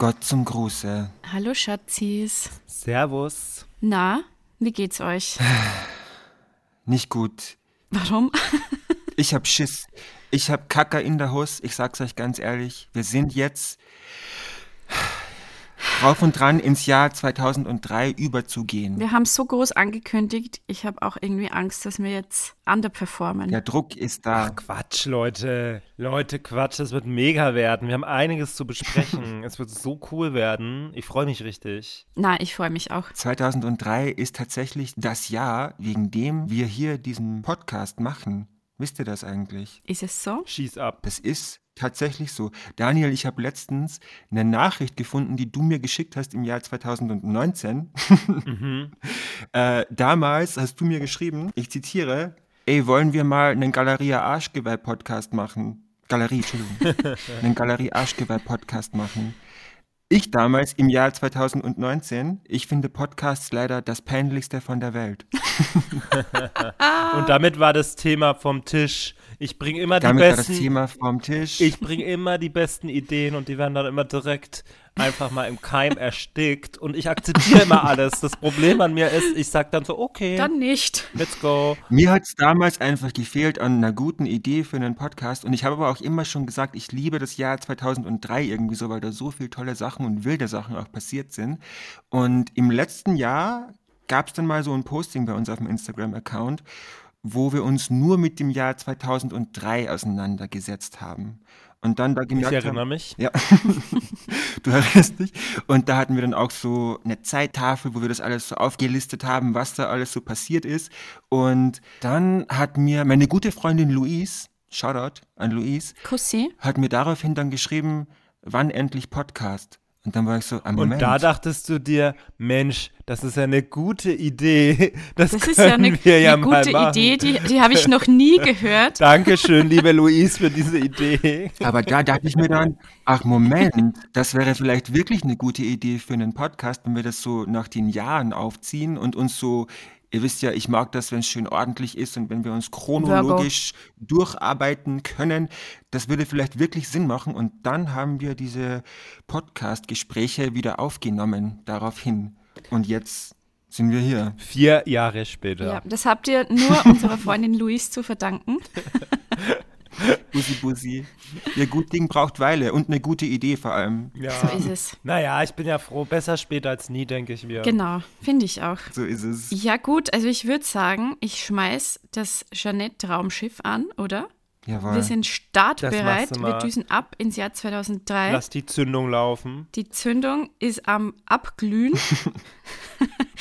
Gott zum Gruße. Hallo Schatzis. Servus. Na, wie geht's euch? Nicht gut. Warum? Ich hab Schiss. Ich hab Kacker in der Hus. Ich sag's euch ganz ehrlich. Wir sind jetzt drauf und dran, ins Jahr 2003 überzugehen. Wir haben so groß angekündigt. Ich habe auch irgendwie Angst, dass wir jetzt underperformen. Der Druck ist da. Ach, Quatsch, Leute. Leute, Quatsch. Es wird mega werden. Wir haben einiges zu besprechen. es wird so cool werden. Ich freue mich richtig. Na, ich freue mich auch. 2003 ist tatsächlich das Jahr, wegen dem wir hier diesen Podcast machen. Wisst ihr das eigentlich? Ist es so? Schieß ab. Das ist tatsächlich so. Daniel, ich habe letztens eine Nachricht gefunden, die du mir geschickt hast im Jahr 2019. Mhm. äh, damals hast du mir geschrieben, ich zitiere, ey, wollen wir mal einen Galeria Arschgeweih Podcast machen? Galerie, Entschuldigung. einen Galerie Arschgeweih Podcast machen. Ich damals im Jahr 2019, ich finde Podcasts leider das peinlichste von der Welt. Und damit war das Thema vom Tisch. Ich bringe immer die Damit war besten. das Thema vom Tisch. Ich bringe immer die besten Ideen und die werden dann immer direkt einfach mal im Keim erstickt und ich akzeptiere immer alles. Das Problem an mir ist, ich sag dann so, okay, Dann nicht. let's go. Mir hat es damals einfach gefehlt an einer guten Idee für einen Podcast. Und ich habe aber auch immer schon gesagt, ich liebe das Jahr 2003 irgendwie so, weil da so viele tolle Sachen und wilde Sachen auch passiert sind. Und im letzten Jahr gab es dann mal so ein Posting bei uns auf dem Instagram-Account, wo wir uns nur mit dem Jahr 2003 auseinandergesetzt haben. Und dann da Ich gemerkt erinnere haben, mich. ja, du erinnerst dich. Und da hatten wir dann auch so eine Zeittafel, wo wir das alles so aufgelistet haben, was da alles so passiert ist. Und dann hat mir meine gute Freundin Louise, Shoutout an Louise, Kussi. hat mir daraufhin dann geschrieben, wann endlich Podcast. Und dann war ich so, am Und Moment. da dachtest du dir, Mensch, das ist ja eine gute Idee. Das, Das ist ja eine, wir ja eine mal gute machen. Idee, die, die habe ich noch nie gehört. Dankeschön, liebe Louise, für diese Idee. Aber da dachte ich mir dann, ach Moment, das wäre vielleicht wirklich eine gute Idee für einen Podcast, wenn wir das so nach den Jahren aufziehen und uns so, ihr wisst ja, ich mag das, wenn es schön ordentlich ist und wenn wir uns chronologisch durcharbeiten können. Das würde vielleicht wirklich Sinn machen und dann haben wir diese Podcast-Gespräche wieder aufgenommen daraufhin. Und jetzt sind wir hier. Vier Jahre später. Ja, das habt ihr nur unserer Freundin Louise zu verdanken. Bussi Bussi. Ihr gut Ding braucht Weile und eine gute Idee vor allem. Ja. So ist es. Naja, ich bin ja froh. Besser später als nie, denke ich mir. Genau, finde ich auch. So ist es. Ja gut, also ich würde sagen, ich schmeiß das Jeanette-Raumschiff an, oder? Jawohl. Wir sind startbereit. Wir düsen ab ins Jahr 2003. Lass die Zündung laufen. Die Zündung ist am Abglühen.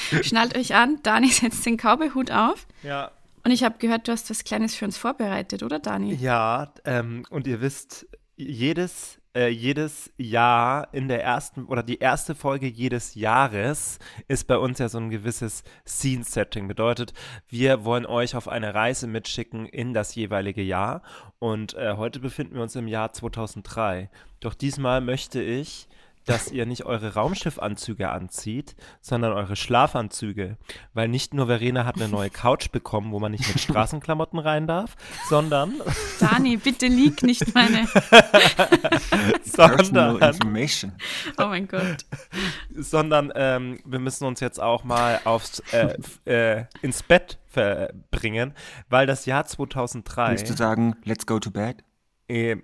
Schnallt euch an. Dani setzt den Cowboyhut auf. Ja. Und ich habe gehört, du hast was Kleines für uns vorbereitet, oder Dani? Ja, ähm, und ihr wisst, jedes, äh, jedes Jahr in der ersten oder die erste Folge jedes Jahres ist bei uns ja so ein gewisses Scene-Setting. Bedeutet, wir wollen euch auf eine Reise mitschicken in das jeweilige Jahr. Und äh, heute befinden wir uns im Jahr 2003. Doch diesmal möchte ich dass ihr nicht eure Raumschiffanzüge anzieht, sondern eure Schlafanzüge. Weil nicht nur Verena hat eine neue Couch bekommen, wo man nicht mit Straßenklamotten rein darf, sondern Dani, bitte lieg nicht meine. Sondern, Information. Oh mein Gott. sondern ähm, wir müssen uns jetzt auch mal aufs, äh, äh, ins Bett verbringen, weil das Jahr 2003, Willst du sagen, let's go to bed? Äh,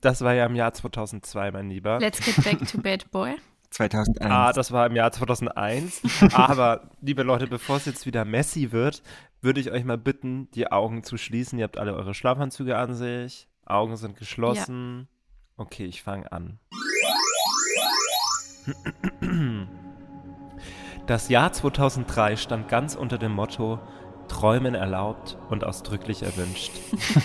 das war ja im Jahr 2002, mein Lieber. Let's get back to bed, boy. 2001. Ah, das war im Jahr 2001. Aber, liebe Leute, bevor es jetzt wieder messy wird, würde ich euch mal bitten, die Augen zu schließen. Ihr habt alle eure Schlafanzüge an sich. Augen sind geschlossen. Okay, ich fange an. Das Jahr 2003 stand ganz unter dem Motto Träumen erlaubt und ausdrücklich erwünscht.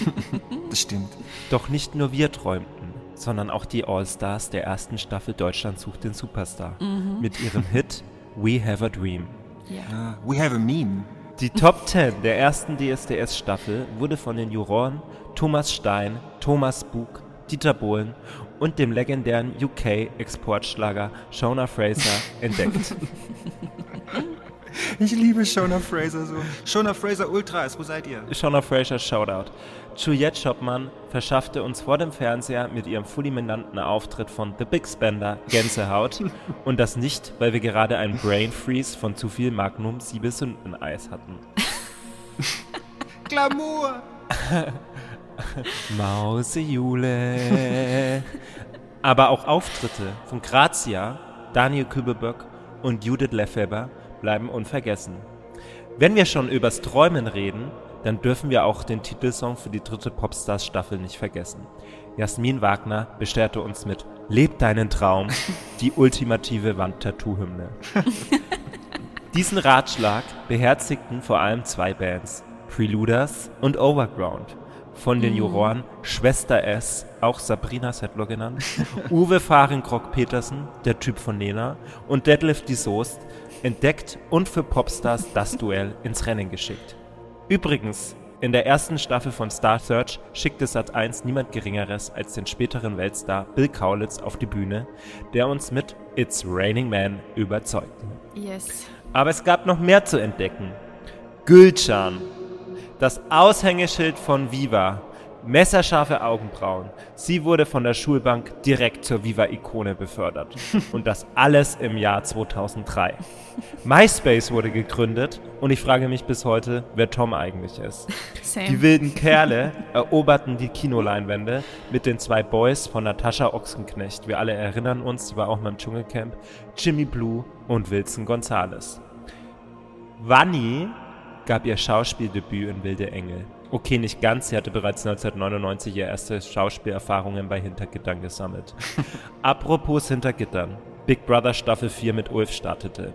das stimmt. Doch nicht nur wir träumten, sondern auch die All-Stars der ersten Staffel Deutschland sucht den Superstar mit ihrem Hit We Have a Dream. Ja. Ah, we have a meme. Die Top 10 der ersten DSDS-Staffel wurde von den Juroren Thomas Stein, Thomas Bug, Dieter Bohlen und dem legendären UK-Exportschlager Shona Fraser entdeckt. Ich liebe Shona Fraser so. Shona Fraser Ultras, wo seid ihr? Shona Fraser Shoutout. Juliette Schoppmann verschaffte uns vor dem Fernseher mit ihrem fulminanten Auftritt von The Big Spender Gänsehaut und das nicht, weil wir gerade einen Brain Freeze von zu viel Magnum Siebesündeneis hatten. Glamour! Mausejule. Aber auch Auftritte von Grazia, Daniel Kübelböck und Judith Lefebvre bleiben unvergessen. Wenn wir schon übers Träumen reden, dann dürfen wir auch den Titelsong für die dritte Popstars-Staffel nicht vergessen. Jasmin Wagner bestärkte uns mit Leb deinen Traum, die ultimative Wandtattoo-Hymne. Diesen Ratschlag beherzigten vor allem zwei Bands, Preluders und Overground. Von den Juroren Schwester S, auch Sabrina Settler genannt, Uwe Fahrenkrog Petersen, der Typ von Nena, und Deadlift die Soest, entdeckt und für Popstars das Duell ins Rennen geschickt. Übrigens, in der ersten Staffel von Star Search schickte Sat1 niemand Geringeres als den späteren Weltstar Bill Kaulitz auf die Bühne, der uns mit It's Raining Man überzeugte. Yes. Aber es gab noch mehr zu entdecken. Gülcan, das Aushängeschild von Viva, messerscharfe Augenbrauen. Sie wurde von der Schulbank direkt zur Viva-Ikone befördert. Und das alles im Jahr 2003. MySpace wurde gegründet und ich frage mich bis heute, wer Tom eigentlich ist. Same. Die wilden Kerle eroberten die Kinoleinwände mit den zwei Boys von Natascha Ochsenknecht. Wir alle erinnern uns, die war auch mal im Dschungelcamp. Jimmy Blue und Wilson Gonzales. Wanni gab ihr Schauspieldebüt in Wilde Engel. Okay, nicht ganz, sie hatte bereits 1999 ihre erste Schauspielerfahrungen bei Hintergittern gesammelt. Apropos Hintergittern. Big Brother Staffel 4 mit Ulf startete.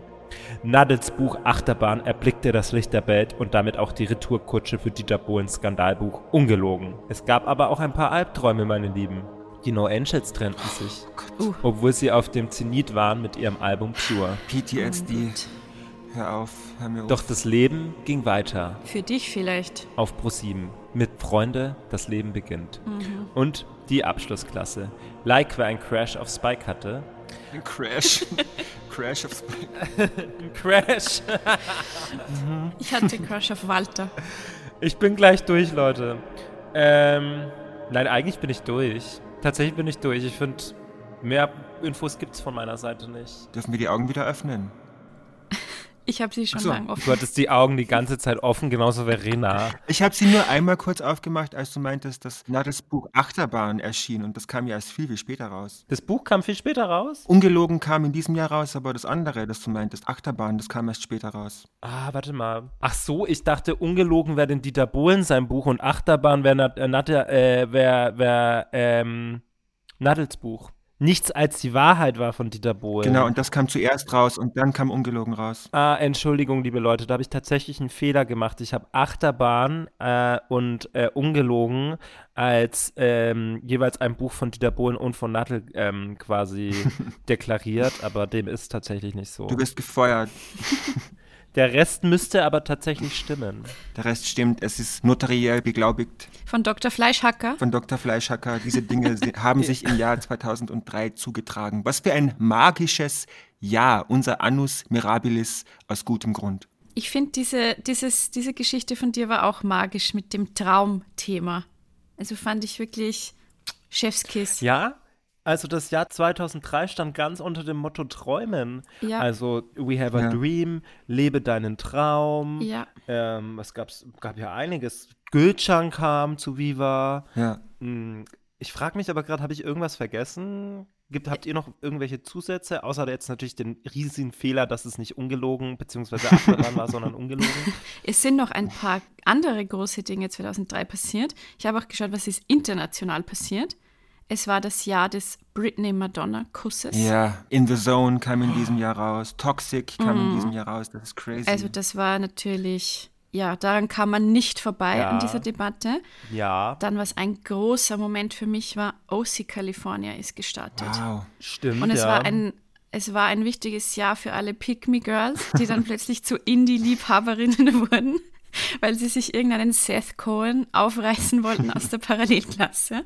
Nadels Buch Achterbahn erblickte das Licht der Welt und damit auch die Retourkutsche für Dieter Bohlens Skandalbuch Ungelogen. Es gab aber auch ein paar Albträume, meine Lieben. Die No Angels trennten sich, Uh. obwohl sie auf dem Zenit waren mit ihrem Album Pure. PTSD. Hör auf, hör mir auf. Doch das Leben ging weiter. Für dich vielleicht. auf Pro7 mit Freunde, das Leben beginnt. Und die Abschlussklasse. Like wer ein Crash auf Spike hatte. Crash. Crash of Spike. Ein Crash! Ich hatte Crush auf Walter. Ich bin gleich durch, Leute. Ähm, nein, eigentlich bin ich durch. Tatsächlich bin ich durch. Ich finde, mehr Infos gibt's von meiner Seite nicht. Dürfen wir die Augen wieder öffnen? Ich habe sie schon so. lang Du offen. hattest die Augen die ganze Zeit offen, genauso Verena. Ich habe sie nur einmal kurz aufgemacht, als du meintest, dass Nadels Buch Achterbahn erschien und das kam ja erst viel, viel später raus. Das Buch kam viel später raus. Ungelogen kam in diesem Jahr raus, aber das andere, das du meintest, Achterbahn, das kam erst später raus. Ah, warte mal. Ach so, ich dachte, ungelogen wäre denn Dieter Bohlen sein Buch und Achterbahn wäre äh, äh, wär, wär, ähm, Nadels Buch. Nichts als die Wahrheit war von Dieter Bohlen. Genau, und das kam zuerst raus und dann kam Ungelogen raus. Ah, Entschuldigung, liebe Leute, da habe ich tatsächlich einen Fehler gemacht. Ich habe Achterbahn äh, und äh, Ungelogen als ähm, jeweils ein Buch von Dieter Bohlen und von Nattel ähm, quasi deklariert, aber dem ist tatsächlich nicht so. Du bist gefeuert. Der Rest müsste aber tatsächlich stimmen. Der Rest stimmt, es ist notariell beglaubigt Von Dr. Fleischhacker. von Dr. Fleischhacker. Diese Dinge haben sich im Jahr 2003 zugetragen. Was für ein magisches Jahr, unser Annus Mirabilis aus gutem Grund. Ich finde, diese, dieses, diese Geschichte von dir war auch magisch mit dem Traumthema. Also fand ich wirklich Chefskiss. Ja, also das Jahr 2003 stand ganz unter dem Motto Träumen. Ja. Also We Have a Ja. Dream, lebe deinen Traum. Ja. Ähm, was gab's? Gab ja einiges. Gülcan kam zu Viva. Ja. Hm, Ich frage mich aber gerade, habe ich irgendwas vergessen? Gibt, habt ihr noch irgendwelche Zusätze? Außer jetzt natürlich den riesigen Fehler, dass es nicht ungelogen bzw. Achterbahn war, sondern ungelogen. Es sind noch ein paar andere große Dinge 2003 passiert. Ich habe auch geschaut, was ist international passiert. Es war das Jahr des Britney-Madonna-Kusses. Ja, In the Zone kam in diesem Jahr raus. Toxic kam in diesem Jahr raus. Das ist crazy. Also das war natürlich, ja, daran kam man nicht vorbei Ja. an dieser Debatte. Ja, Dann, was ein großer Moment für mich war, OC California ist gestartet. wow. stimmt. Und es ja. war ein es war ein wichtiges Jahr für alle Pick Me Girls, die dann plötzlich zu Indie-Liebhaberinnen wurden, weil sie sich irgendeinen Seth Cohen aufreißen wollten aus der Parallelklasse.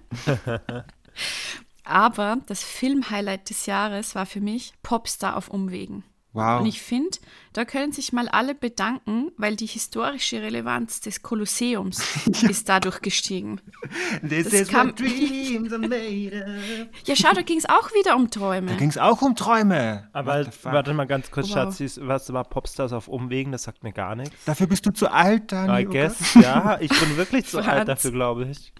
Aber das Film-Highlight des Jahres war für mich Popstar auf Umwegen. Wow. Und ich finde, da können sich mal alle bedanken, weil die historische Relevanz des Kolosseums ist dadurch gestiegen. This Das is kam- what dreams are made of. Ja, schau, da ging es auch wieder um Da Träume. ging es auch um Träume. Aber fuck? warte mal ganz kurz, Wow. Schatzis, was war Popstars auf Umwegen? Das sagt mir gar nichts. Dafür bist du zu alt, Dani. I guess, ja. Ich bin wirklich zu alt dafür, glaube ich.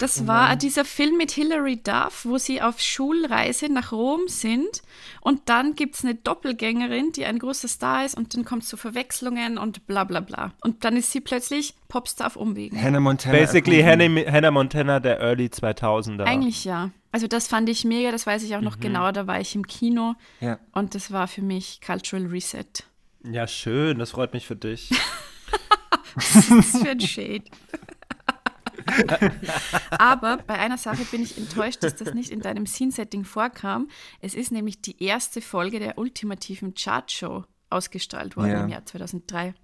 Das war dieser Film mit Hilary Duff, wo sie auf Schulreise nach Rom sind und dann gibt es eine Doppelgängerin, die ein großer Star ist und dann kommt es zu Verwechslungen und bla bla bla. Und dann ist sie plötzlich Popstar auf Umwegen. Hannah Montana. Basically. Hannah, Hannah Montana der Early 2000er. Eigentlich ja. Also das fand ich mega, das weiß ich auch noch genau, da war ich im Kino Ja. und das war für mich Cultural Reset. Ja, schön, das freut mich für dich. Das ist für ein Shade. Aber bei einer Sache bin ich enttäuscht, dass das nicht in deinem Scene-Setting vorkam. Es ist nämlich die erste Folge der ultimativen Chartshow ausgestrahlt worden Ja. im Jahr 2003.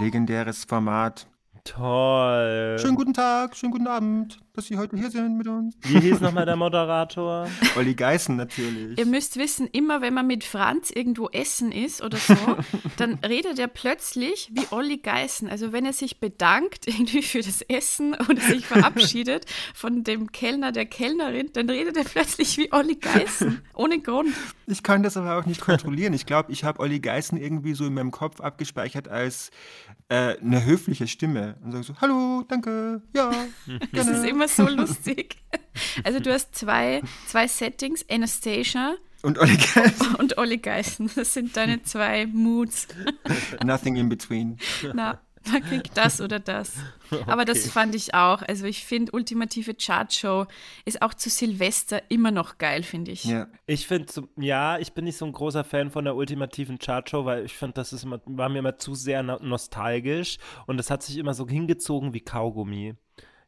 Legendäres Format. Toll. Schönen guten Tag, schönen guten Abend, dass Sie heute hier sind mit uns. Wie hieß nochmal der Moderator? Olli Geißen natürlich. Ihr müsst wissen, immer wenn man mit Franz irgendwo essen ist oder so, dann redet er plötzlich wie Olli Geißen. Also wenn er sich bedankt irgendwie für das Essen oder sich verabschiedet von dem Kellner, der Kellnerin, dann redet er plötzlich wie Olli Geißen. Ohne Grund. Ich kann das aber auch nicht kontrollieren. Ich glaube, ich habe Olli Geißen irgendwie so in meinem Kopf abgespeichert als äh, eine höfliche Stimme. Und sage so, hallo, danke, ja, Das ist gerne. Immer so lustig. Also du hast zwei, zwei Settings, Anastasia Und Olli Geißen, und Olli Geißen. Das sind deine zwei Moods. nothing in between. Na, man kriegt das oder das. Aber das fand ich auch. Also ich finde, ultimative Chartshow ist auch zu Silvester immer noch geil, finde ich. Ja. Ich finde, ja, ich bin nicht so ein großer Fan von der ultimativen Chartshow, weil ich finde, das ist immer, war mir immer zu sehr no nostalgisch und es hat sich immer so hingezogen wie Kaugummi.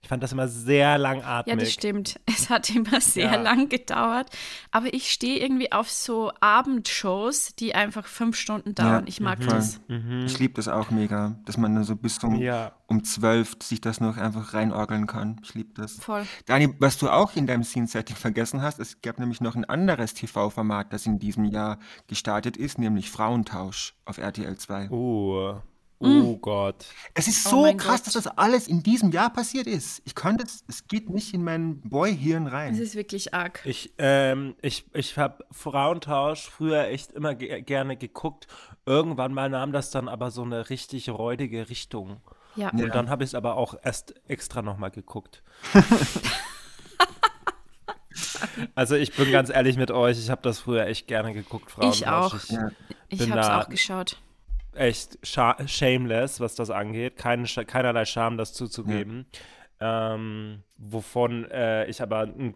Ich fand das immer sehr langatmig. Ja, das stimmt. Es hat immer sehr Ja. lang gedauert. Aber ich stehe irgendwie auf so Abendshows, die einfach fünf Stunden dauern. Ja, ich mag voll. das. Ich liebe das auch mega, dass man dann so bis um, Ja. um 12 sich das noch einfach reinorgeln kann. Ich liebe das. Voll. Dani, was du auch in deinem Scene-Setting vergessen hast, es gab nämlich noch ein anderes TV-Format, das in diesem Jahr gestartet ist, nämlich Frauentausch auf RTL 2. Oh. Oh Gott. Es ist Oh so mein krass, Gott. dass das alles in diesem Jahr passiert ist. Ich kann das, es geht nicht in mein Boy-Hirn Es rein. ist wirklich arg. Ich, ähm, ich, ich habe Frauentausch früher echt immer ge gerne geguckt. Irgendwann mal nahm das dann aber so eine richtig räudige Richtung. Ja. Und dann habe ich es aber auch erst extra nochmal geguckt. also ich bin ganz ehrlich mit euch, ich habe das früher echt gerne geguckt, Frauentausch. Ich auch. Ich, Ja. Ich habe es auch geschaut. Echt shameless, was das angeht. Keine, keinerlei Scham, das zuzugeben. Ähm, wovon äh, ich aber ein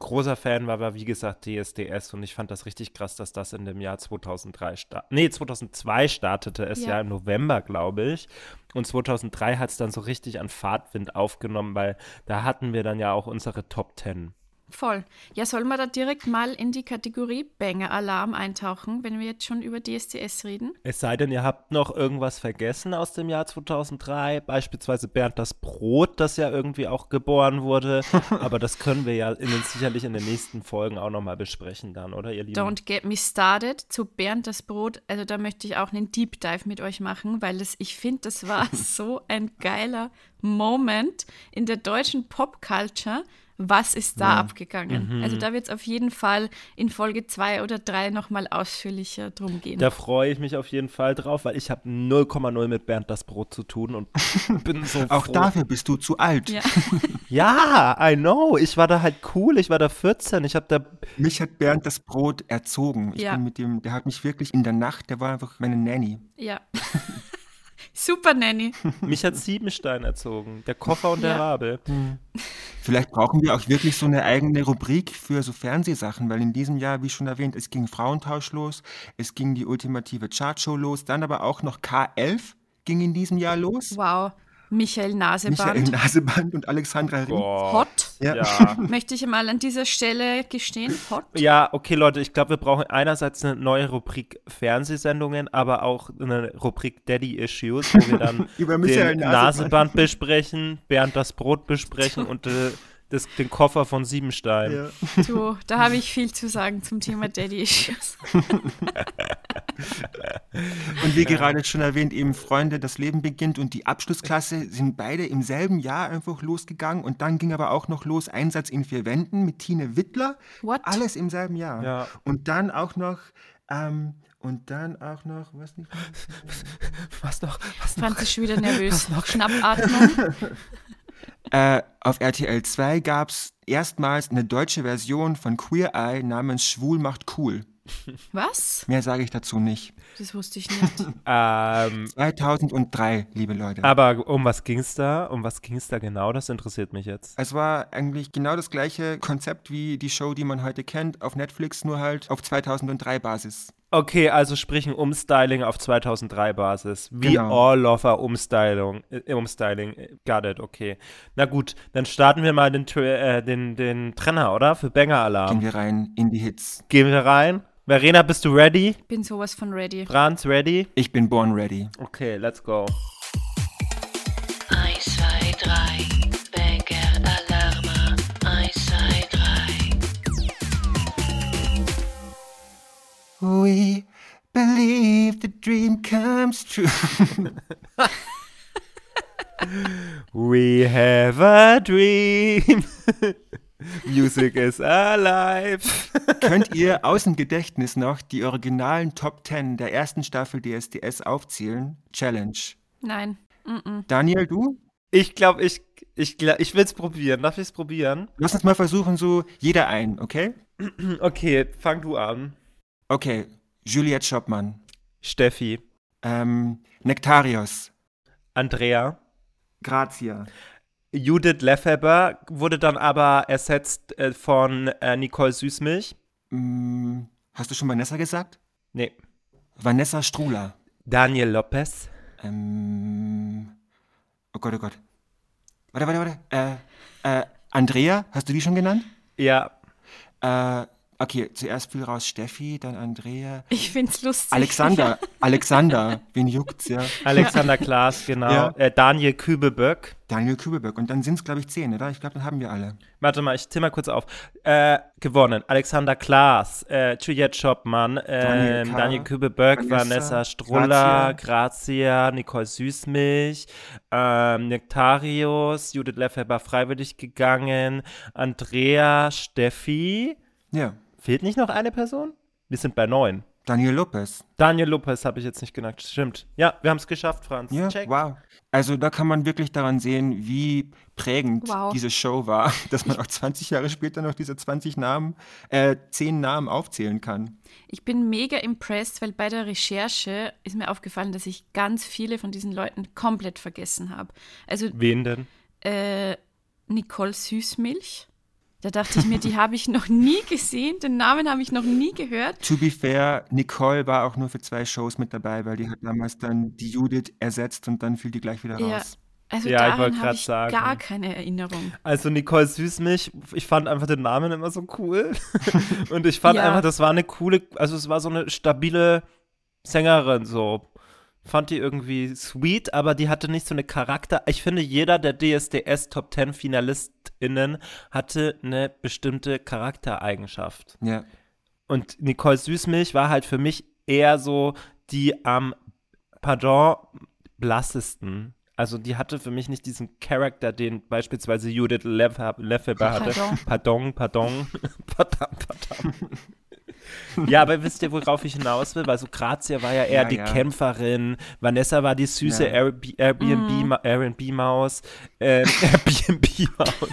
großer Fan war, war wie gesagt DSDS und ich fand das richtig krass, dass das in dem Jahr 2003 startete. Nee, 2002 startete es ja, Ja. im November, glaube ich. Und 2003 hat es dann so richtig an Fahrtwind aufgenommen, weil da hatten wir dann ja auch unsere Top 10. Voll. Ja, sollen wir da direkt mal in die Kategorie Banger-Alarm eintauchen, wenn wir jetzt schon über DSDS reden? Es sei denn, ihr habt noch irgendwas vergessen aus dem Jahr 2003, beispielsweise Bernd das Brot, das ja irgendwie auch geboren wurde. Aber das können wir ja in den, sicherlich in den nächsten Folgen auch nochmal besprechen dann, oder ihr Lieben? Don't get me started zu Bernd das Brot. Also da möchte ich auch einen Deep Dive mit euch machen, weil das, ich finde, das war so ein geiler Moment in der deutschen Popculture. Was ist da abgegangen? Also da wird es auf jeden Fall in Folge 2 oder 3 nochmal ausführlicher drum gehen. Da freue ich mich auf jeden Fall drauf, weil ich habe 0,0 mit Bernd das Brot zu tun und bin so Auch froh. dafür bist du zu alt. ja. Ja, I know. Ich war da halt cool. Ich war da 14. Ich habe da Mich hat Bernd das Brot erzogen. Ich Ja. bin mit dem, der hat mich wirklich in der Nacht, der war einfach meine Nanny. ja. Super Nanny. mich hat Siebenstein erzogen, der Koffer und der Ja. Rabe. Vielleicht brauchen wir auch wirklich so eine eigene Rubrik für so Fernsehsachen, weil in diesem Jahr, wie schon erwähnt, es ging Frauentausch los, es ging die ultimative Chartshow los, dann aber auch noch K11 ging in diesem Jahr los. Wow. Michael Naseband. Michael Naseband und Alexandra Ring. Hot. Ja. Ja. Möchte ich mal an dieser Stelle gestehen. Hot. Ja, okay, Leute, ich glaube, wir brauchen einerseits eine neue Rubrik Fernsehsendungen, aber auch eine Rubrik Daddy Issues, wo wir dann Über den Naseband. Besprechen, Bernd das Brot besprechen und äh, das, den Koffer von Siebenstein. Du, da habe ich viel zu sagen zum Thema Daddy Issues. Und wie gerade schon erwähnt, eben Freunde, das Leben beginnt und die Abschlussklasse sind beide im selben Jahr einfach losgegangen und dann ging aber auch noch los Einsatz in vier Wänden mit Tine Wittler. What? Alles im selben Jahr. Ja. Und dann auch noch, ähm, und dann auch noch, was nicht? Was noch? Was noch? Ist schon wieder nervös. Schnappatmung. Äh, auf RTL 2 gab es erstmals eine deutsche Version von Queer Eye namens Schwul macht cool. Was? Mehr sage ich dazu nicht. Das wusste ich nicht. Ähm, 2003, liebe Leute. aber um was ging's da? Um was ging's da genau? Das interessiert mich jetzt. Es war eigentlich genau das gleiche Konzept wie die Show, die man heute kennt, auf Netflix, nur halt auf 2003 Basis. Okay, also sprich ein Umstyling auf 2003 Basis. Wie Genau. all a Umstyling. Äh, Umstyling. Äh, Got it, okay. Na gut, dann starten wir mal den, äh, den, den Trenner, oder? Für Banger Alarm. Gehen wir rein in die Hits. Gehen wir rein. Verena, bist du ready? Bin sowas von ready. Franz, ready? Ich bin born ready. Okay, let's go. We believe the dream comes true. We have a dream. Music is alive. Könnt ihr aus dem Gedächtnis noch die originalen Top 10 der ersten Staffel DSDS aufzählen? Challenge. Nein. Mm-mm. Daniel, du? Ich glaube, ich, ich, glaub, ich will es probieren. Darf ich es probieren? Lass uns mal versuchen, so jeder ein, okay? Okay, fang du an. Okay, Juliette Schoppmann, Steffi, ähm, Nektarios, Andrea, Grazia, Judith Lefebvre wurde dann aber ersetzt äh, von äh, Nicole Süßmilch. mm, hast du schon Vanessa gesagt? Nee. Vanessa Strula, Daniel Lopez. ähm, oh Gott, oh Gott. Warte, warte, warte, äh, äh, Andrea, hast du die schon genannt? Ja. Äh, okay, zuerst fiel raus Steffi, dann Andrea, Ich find's lustig. Alexander, Alexander, wen juckt's, ja? Alexander Klaas, genau. Ja. Äh, Daniel Kübelböck. Daniel Kübelberg. Und dann sind es, glaube ich, zehn, oder? Ich glaube, dann haben wir alle. Warte mal, ich zähl mal kurz auf. Äh, gewonnen. Alexander Klaas, äh, Juliette Schoppmann, Daniel ähm, K., Daniel Kübelböck, Vanessa, Vanessa, Struller, Grazia. Grazia, Nicole Süßmilch, ähm, Nektarius, Judith Lefebvre freiwillig gegangen, Andrea, Steffi. Ja. Fehlt nicht noch eine Person? Wir sind bei neun. Daniel Lopez. Daniel Lopez habe ich jetzt nicht genannt. Stimmt. Ja, wir haben es geschafft, Franz. Ja, Check. wow. Also da kann man wirklich daran sehen, wie prägend Wow. diese Show war, dass man auch 20 Jahre später noch diese 20 Namen, äh, 10 Namen aufzählen kann. Ich bin mega impressed, weil bei der Recherche ist mir aufgefallen, dass ich ganz viele von diesen Leuten komplett vergessen habe. Also Wen denn? äh, Nicole Süßmilch. Da dachte ich mir, die habe ich noch nie gesehen, den Namen habe ich noch nie gehört. To be fair, Nicole war auch nur für zwei Shows mit dabei, weil die hat damals dann die Judith ersetzt und dann fiel die gleich wieder Ja, raus. also Ja, ich wollte daran grad habe ich sagen. gar keine Erinnerung. Also Nicole Süßmilch, ich fand einfach den Namen immer so cool. Und ich fand Ja. einfach, das war eine coole, also es war so eine stabile Sängerin, so. Fand die irgendwie sweet, aber die hatte nicht so eine Charakter. Ich finde, jeder der DSDS Top 10 FinalistInnen hatte eine bestimmte Charaktereigenschaft. Ja. Und Nicole Süßmilch war halt für mich eher so die am, pardon, blassesten. Also die hatte für mich nicht diesen Charakter, den beispielsweise Judith Lefebvre hatte. Pardon. Pardon, pardon, pardon, pardon. Ja, aber wisst ihr, worauf ich hinaus will? Weil so Grazia war ja eher Ja, die ja. Kämpferin, Vanessa war die süße Ja. Airbnb- Airbnb, Mhm. Ma- Airbnb-Maus, ähm, Airbnb-Maus.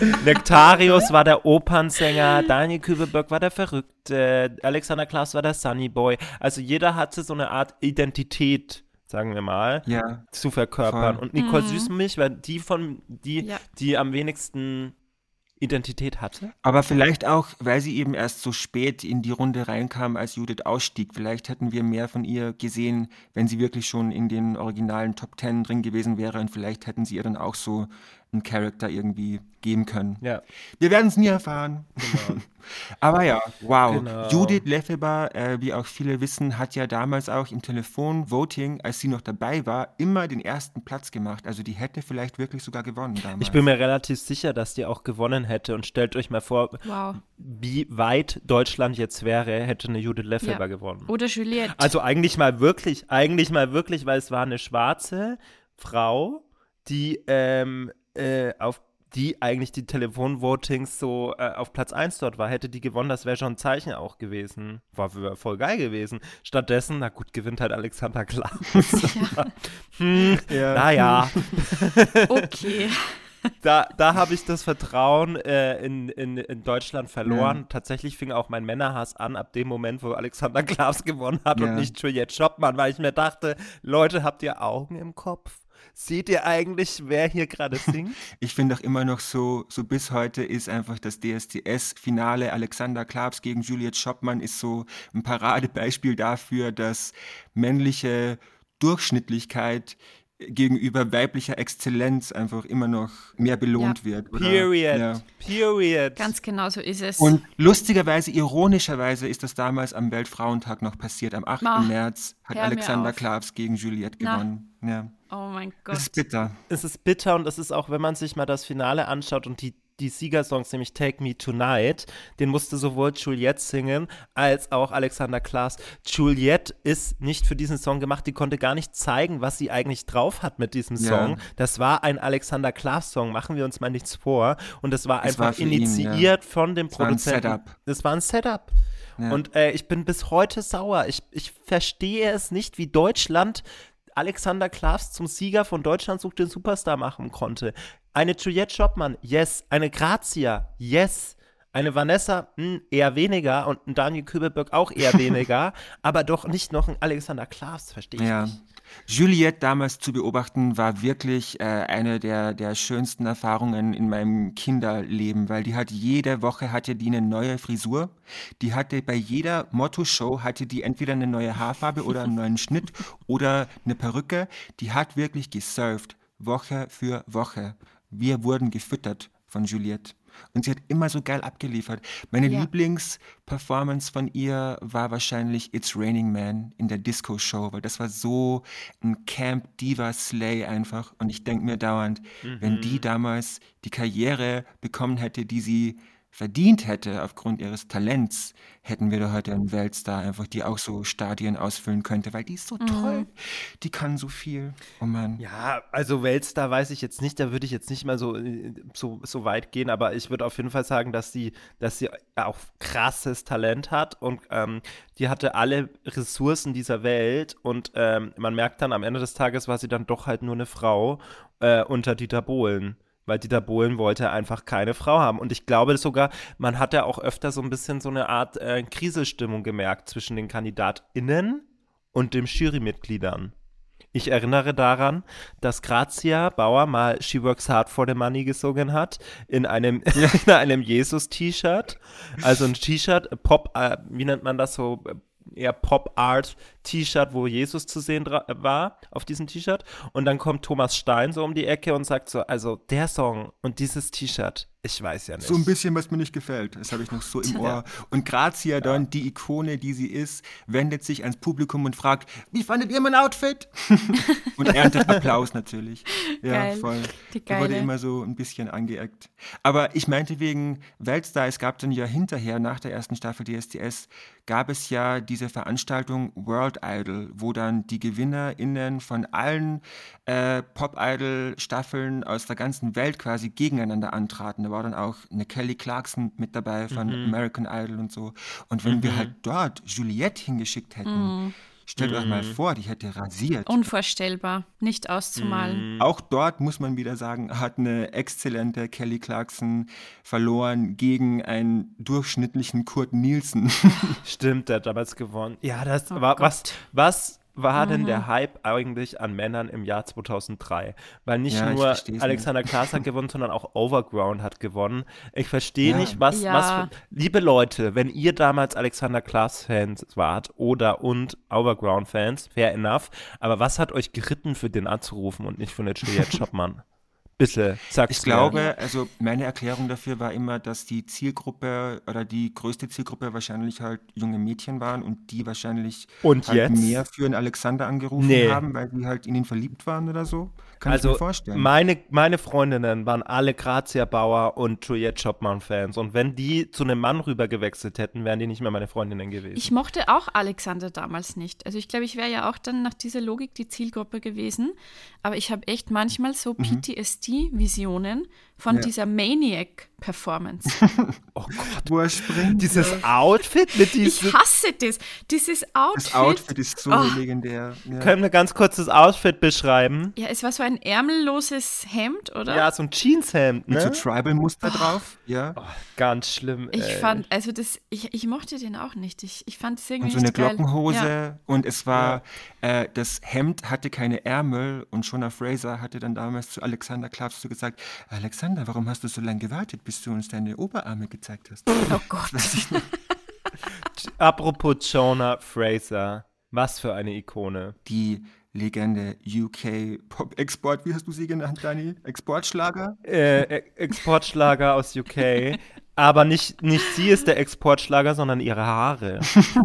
Nektarius war der Opernsänger, Daniel Kübelberg war der Verrückte, Alexander Klaas war der Sunnyboy. Also jeder hatte so eine Art Identität, sagen wir mal, Ja. zu verkörpern. Voll. Und Nicole Mhm. Süßmilch war die von, die, Ja. die am wenigsten Identität hatte. Aber vielleicht auch, weil sie eben erst so spät in die Runde reinkam, als Judith ausstieg. Vielleicht hätten wir mehr von ihr gesehen, wenn sie wirklich schon in den originalen Top Ten drin gewesen wäre. Und vielleicht hätten sie ihr dann auch so einen Charakter irgendwie geben können. Ja. Wir werden es nie erfahren. Aber ja, wow. Genau. Judith Lefeber, äh, wie auch viele wissen, hat ja damals auch im Telefonvoting, als sie noch dabei war, immer den ersten Platz gemacht. Also die hätte vielleicht wirklich sogar gewonnen damals. Ich bin mir relativ sicher, dass die auch gewonnen hätte. Und stellt euch mal vor, Wow. wie weit Deutschland jetzt wäre, hätte eine Judith Lefeber Ja. gewonnen. Oder Juliette. Also eigentlich mal wirklich, eigentlich mal wirklich, weil es war eine schwarze Frau, die ähm, äh, auf die eigentlich die Telefonvotings so äh, auf Platz 1 dort war, hätte die gewonnen, das wäre schon ein Zeichen auch gewesen. War wär voll geil gewesen. Stattdessen, na gut, gewinnt halt Alexander Klaas. hm, Ja. Naja, Okay. da, da habe ich das Vertrauen äh, in, in, in Deutschland verloren. Tatsächlich fing auch mein Männerhass an, ab dem Moment, wo Alexander Klaas gewonnen hat Ja. und nicht Juliette Schoppmann, weil ich mir dachte, Leute, habt ihr Augen im Kopf? Seht ihr eigentlich, wer hier gerade singt? Ich finde auch immer noch so, so bis heute ist einfach das DSDS-Finale Alexander Klaps gegen Juliette Schoppmann ist so ein Paradebeispiel dafür, dass männliche Durchschnittlichkeit gegenüber weiblicher Exzellenz einfach immer noch mehr belohnt wird. Oder? Period. Ja. Period. Ganz genau so ist es. Und lustigerweise, ironischerweise ist das damals am Weltfrauentag noch passiert. Am 8. Ah, März hat Alexander auf. Klaps gegen Juliette Na. gewonnen. Ja. oh mein Gott. Das ist bitter. es ist bitter und es ist auch, wenn man sich mal das Finale anschaut und die, die Siegersongs, nämlich Take Me Tonight, den musste sowohl Juliette singen als auch Alexander Klaas. Juliette ist nicht für diesen Song gemacht, die konnte gar nicht zeigen, was sie eigentlich drauf hat mit diesem Ja. Song. Das war ein Alexander Klaas-Song, machen wir uns mal nichts vor. Und das war einfach war für ihn, initiiert von dem war ein Produzenten. Setup. Das war ein Setup. Ja. Und äh, ich bin bis heute sauer. Ich, ich verstehe es nicht, wie Deutschland Alexander Klaas zum Sieger von Deutschland sucht den Superstar machen konnte. Eine Juliette Schoppmann, yes. Eine Grazia, yes. Eine Vanessa, hm, eher weniger. Und ein Daniel Kübelberg auch eher weniger. aber doch nicht noch ein Alexander Klaas, verstehe ich Ja. nicht. Juliette damals zu beobachten, war wirklich äh, eine der, der schönsten Erfahrungen in meinem Kinderleben, weil die hat jede Woche hatte die eine neue Frisur. Die hatte bei jeder Motto-Show hatte die entweder eine neue Haarfarbe oder einen neuen Schnitt oder eine Perücke. Die hat wirklich gesurft, Woche für Woche. Wir wurden gefüttert von Juliette. Und sie hat immer so geil abgeliefert. Meine Ja. Lieblingsperformance von ihr war wahrscheinlich It's Raining Man in der Disco-Show, weil das war so ein Camp Diva Slay einfach. Und ich denke mir dauernd, wenn die damals die Karriere bekommen hätte, die sie verdient hätte aufgrund ihres Talents, hätten wir da heute einen Weltstar einfach, die auch so Stadien ausfüllen könnte, weil die ist so toll. Die kann so viel. Oh Mann. Ja, also Weltstar weiß ich jetzt nicht, da würde ich jetzt nicht mal so, äh, so, so weit gehen, aber ich würde auf jeden Fall sagen, dass sie, dass sie auch krasses Talent hat und ähm, die hatte alle Ressourcen dieser Welt und ähm, man merkt dann am Ende des Tages war sie dann doch halt nur eine Frau äh, unter Dieter Bohlen. Weil Dieter Bohlen wollte einfach keine Frau haben. Und ich glaube sogar, man hat ja auch öfter so ein bisschen so eine Art äh, Kriselstimmung gemerkt zwischen den KandidatInnen und den Jurymitgliedern. Ich erinnere daran, dass Grazia Bauer mal She Works Hard for the Money gesungen hat, in einem, in einem Jesus-T-Shirt. Also ein T-Shirt, Pop, äh, wie nennt man das so? Eher Pop-Art-T-Shirt, wo Jesus zu sehen war auf diesem T-Shirt. Und dann kommt Thomas Stein so um die Ecke und sagt so: Also der Song und dieses T-Shirt, ich weiß ja nicht. So ein bisschen, was mir nicht gefällt. Das habe ich noch so im Ohr. Und Grazia dann, die Ikone, die sie ist, wendet sich ans Publikum und fragt, wie fandet ihr mein Outfit? und erntet Applaus natürlich. Ja, Geil. voll. Die Da wurde Geile. immer so ein bisschen angeeckt. Aber ich meinte wegen Weltstar, es gab dann ja hinterher, nach der ersten Staffel DSDS, gab es ja diese Veranstaltung World Idol, wo dann die GewinnerInnen von allen äh, Pop-Idol-Staffeln aus der ganzen Welt quasi gegeneinander antraten. Da war dann auch eine Kelly Clarkson mit dabei von American Idol und so. Und wenn wir halt dort Juliette hingeschickt hätten, stellt euch mal vor, die hätte rasiert. Unvorstellbar. Nicht auszumalen. Auch dort muss man wieder sagen, hat eine exzellente Kelly Clarkson verloren gegen einen durchschnittlichen Kurt Nielsen. Stimmt, der hat damals gewonnen. Ja, das Oh war was, Gott. was war denn Mhm. der Hype eigentlich an Männern im Jahr 2003? Weil nicht Ja, nur Alexander Klaas hat gewonnen, sondern auch Overground hat gewonnen. Ich verstehe Ja. nicht, was, Ja. was für, liebe Leute, wenn ihr damals Alexander Klaas Fans wart oder und Overground Fans, fair enough, aber was hat euch geritten, für den anzurufen und nicht für eine Juliette Schoppmann? Bitte, sag's Ich mir. glaube, also meine Erklärung dafür war immer, dass die Zielgruppe oder die größte Zielgruppe wahrscheinlich halt junge Mädchen waren und die wahrscheinlich Und halt jetzt? mehr für einen Alexander angerufen Nee. haben, weil die halt in ihn verliebt waren oder so. Kann ich Also mir vorstellen. meine, meine Freundinnen waren alle Grazia Bauer und Juliette Schoppmann-Fans. Und wenn die zu einem Mann rüber gewechselt hätten, wären die nicht mehr meine Freundinnen gewesen. Ich mochte auch Alexander damals nicht. Also ich glaube, ich wäre ja auch dann nach dieser Logik die Zielgruppe gewesen. Aber ich habe echt manchmal so PTSD-Visionen von. Ja. dieser Maniac-Performance. oh Gott. Wo er springt. Dieses Outfit mit Ich diesem. hasse das. Dieses Outfit. das Outfit ist so Oh. legendär. Ja. Können wir ganz kurz das Outfit beschreiben? Ja, es war so ein ärmelloses Hemd, oder? Ja, so ein Jeanshemd, Mit so ne? Tribal-Muster drauf. Ja. Oh, ganz schlimm. Ich ey. fand, also das, ich, ich mochte den auch nicht. Ich, ich fand es irgendwie Und so eine. Glockenhose. Ja. Und es war, äh, das Hemd hatte keine Ärmel. Und Shona Fraser hatte dann damals zu Alexander Klaps so gesagt: Alexander, warum hast du so lange gewartet, bis du uns deine Oberarme gezeigt hast? Oh Gott. Weiß ich noch. Apropos Jonah Fraser. Was für eine Ikone. Die Legende UK Pop Export, wie hast du sie genannt, Dani? Exportschlager? Äh, Exportschlager aus UK. Aber nicht, nicht sie ist der Exportschlager, sondern ihre Haare.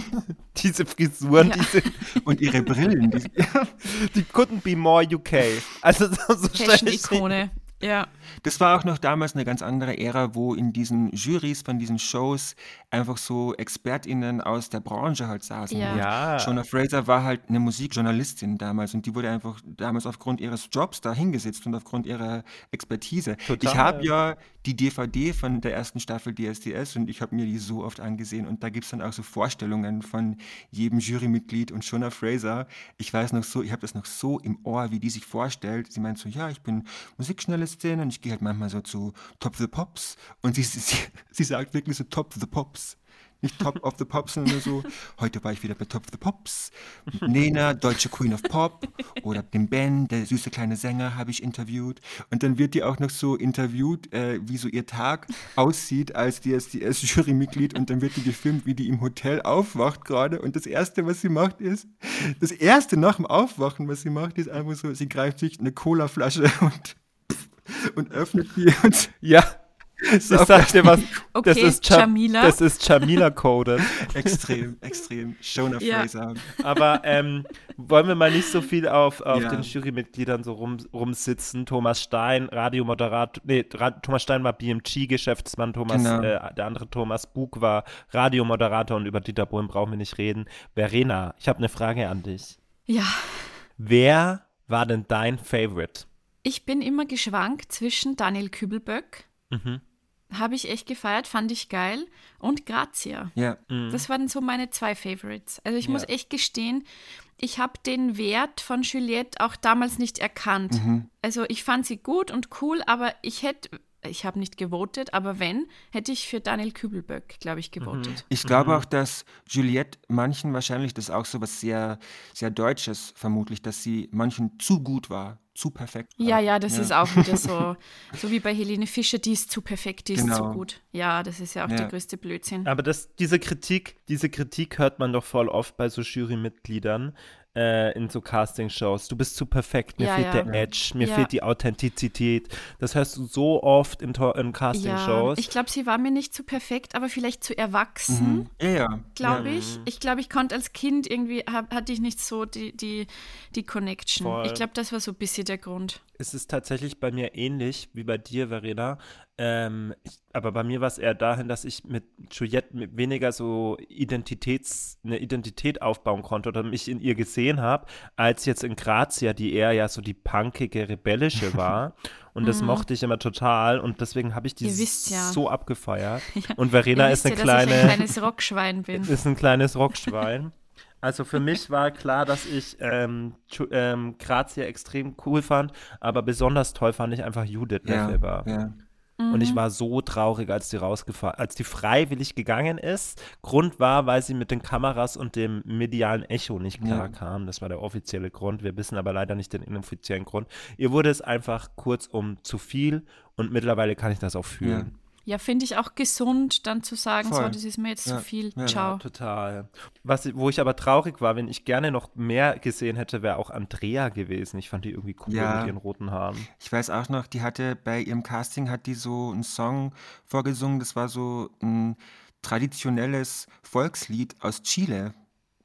diese Frisuren, Ja. diese, Und ihre Brillen. Die, die couldn't be more UK. Also so, so Fashion-Ikone. Ja. Das war auch noch damals eine ganz andere Ära, wo in diesen Jurys von diesen Shows einfach so ExpertInnen aus der Branche halt saßen. Ja. Ja. Shona Fraser war halt eine Musikjournalistin damals und die wurde einfach damals aufgrund ihres Jobs da hingesetzt und aufgrund ihrer Expertise. Total. Ich habe ja die DVD von der ersten Staffel DSDS und ich habe mir die so oft angesehen und da gibt es dann auch so Vorstellungen von jedem Jurymitglied und Shona Fraser. Ich weiß noch so, ich habe das noch so im Ohr, wie die sich vorstellt. Sie meint so, ja, ich bin Musikjournalistin und ich gehe halt manchmal so zu Top the Pops und sie, sie, sie sagt wirklich so Top the Pops. Nicht Top of the Pops, sondern so, heute war ich wieder bei Top of the Pops. Nena, deutsche Queen of Pop. Oder den Ben, der süße kleine Sänger, habe ich interviewt. Und dann wird die auch noch so interviewt, äh, wie so ihr Tag aussieht als DSDS-Jurymitglied. Und dann wird die gefilmt, wie die im Hotel aufwacht gerade. Und das Erste, was sie macht, ist, das Erste nach dem Aufwachen, was sie macht, ist einfach so, sie greift sich eine Colaflasche und, und öffnet die und Ja, ich sag dir was. das Okay, ist Ja- Jamila. Das ist Jamila coded. extrem, extrem. Shona Ja. Fraser. Aber ähm, wollen wir mal nicht so viel auf, auf Ja. den Jurymitgliedern so rum, rumsitzen. Thomas Stein, Radiomoderator, nee, Ra Thomas Stein war BMG-Geschäftsmann, Thomas, Genau. äh, der andere Thomas Bug war Radiomoderator und über Dieter Bohlen brauchen wir nicht reden. Verena, ich habe eine Frage an dich. ja. Wer war denn dein Favorite? Ich bin immer geschwankt zwischen Daniel Kübelböck, Mhm. Habe ich echt gefeiert, fand ich geil, und Grazia. Ja. Das waren so meine zwei Favorites. Also ich muss Ja. echt gestehen, ich habe den Wert von Juliette auch damals nicht erkannt. Mhm. Also ich fand sie gut und cool, aber ich hätte, ich habe nicht gewotet, aber wenn, hätte ich für Daniel Kübelböck, glaube ich, gewotet. Ich glaube auch, dass Juliette manchen wahrscheinlich, das ist auch so was sehr, sehr Deutsches vermutlich, dass sie manchen zu gut war, zu perfekt. War. Ja, ja, das ist auch wieder so, so wie bei Helene Fischer, die ist zu perfekt, die ist Genau. zu gut. Ja, das ist ja auch Ja. der größte Blödsinn. Aber das, diese Kritik, diese Kritik hört man doch voll oft bei so Jurymitgliedern äh, in so Castingshows. Du bist zu perfekt, mir Ja, fehlt ja. der Edge, mir Ja. fehlt die Authentizität. Das hörst du so oft in, in Ja, Castingshows. ich glaube, sie war mir nicht zu perfekt, aber vielleicht zu erwachsen. Mhm. Ja, glaube ja. ich. Ich glaube, ich konnte als Kind irgendwie, hab, hatte ich nicht so die, die, die Connection. Voll. Ich glaube, das war so ein bisschen der Grund. Es ist tatsächlich bei mir ähnlich wie bei dir, Verena. Ähm, ich, aber bei mir war es eher dahin, dass ich mit Juliette mit weniger so Identitäts, eine Identität aufbauen konnte oder mich in ihr gesehen habe, als jetzt in Grazia, die eher ja so die punkige, rebellische war. Und das mochte ich immer total und deswegen habe ich die Mhm. Ja. so abgefeiert. Und Verena ist eine ja, ich ein kleine, kleines Rockschwein bin. ist ein kleines Rockschwein. Also für mich war klar, dass ich ähm, ähm, Grazia extrem cool fand, aber besonders toll fand ich einfach Judith Ja, Lefebvre. ja. Und Mhm. ich war so traurig, als die rausgefahren, als die freiwillig gegangen ist. Grund war, weil sie mit den Kameras und dem medialen Echo nicht klar Ja. kam. Das war der offizielle Grund. Wir wissen aber leider nicht den inoffiziellen Grund. Ihr wurde es einfach kurzum zu viel und mittlerweile kann ich das auch fühlen. Ja, finde ich auch gesund, dann zu sagen, so, Voll. das ist mir jetzt Ja, zu viel. ja. Ciao. Total. Was, wo ich aber traurig war, wenn ich gerne noch mehr gesehen hätte, wäre auch Andrea gewesen. Ich fand die irgendwie cool Ja. mit ihren roten Haaren. Ich weiß auch noch, die hatte bei ihrem Casting hat die so einen Song vorgesungen, das war so ein traditionelles Volkslied aus Chile.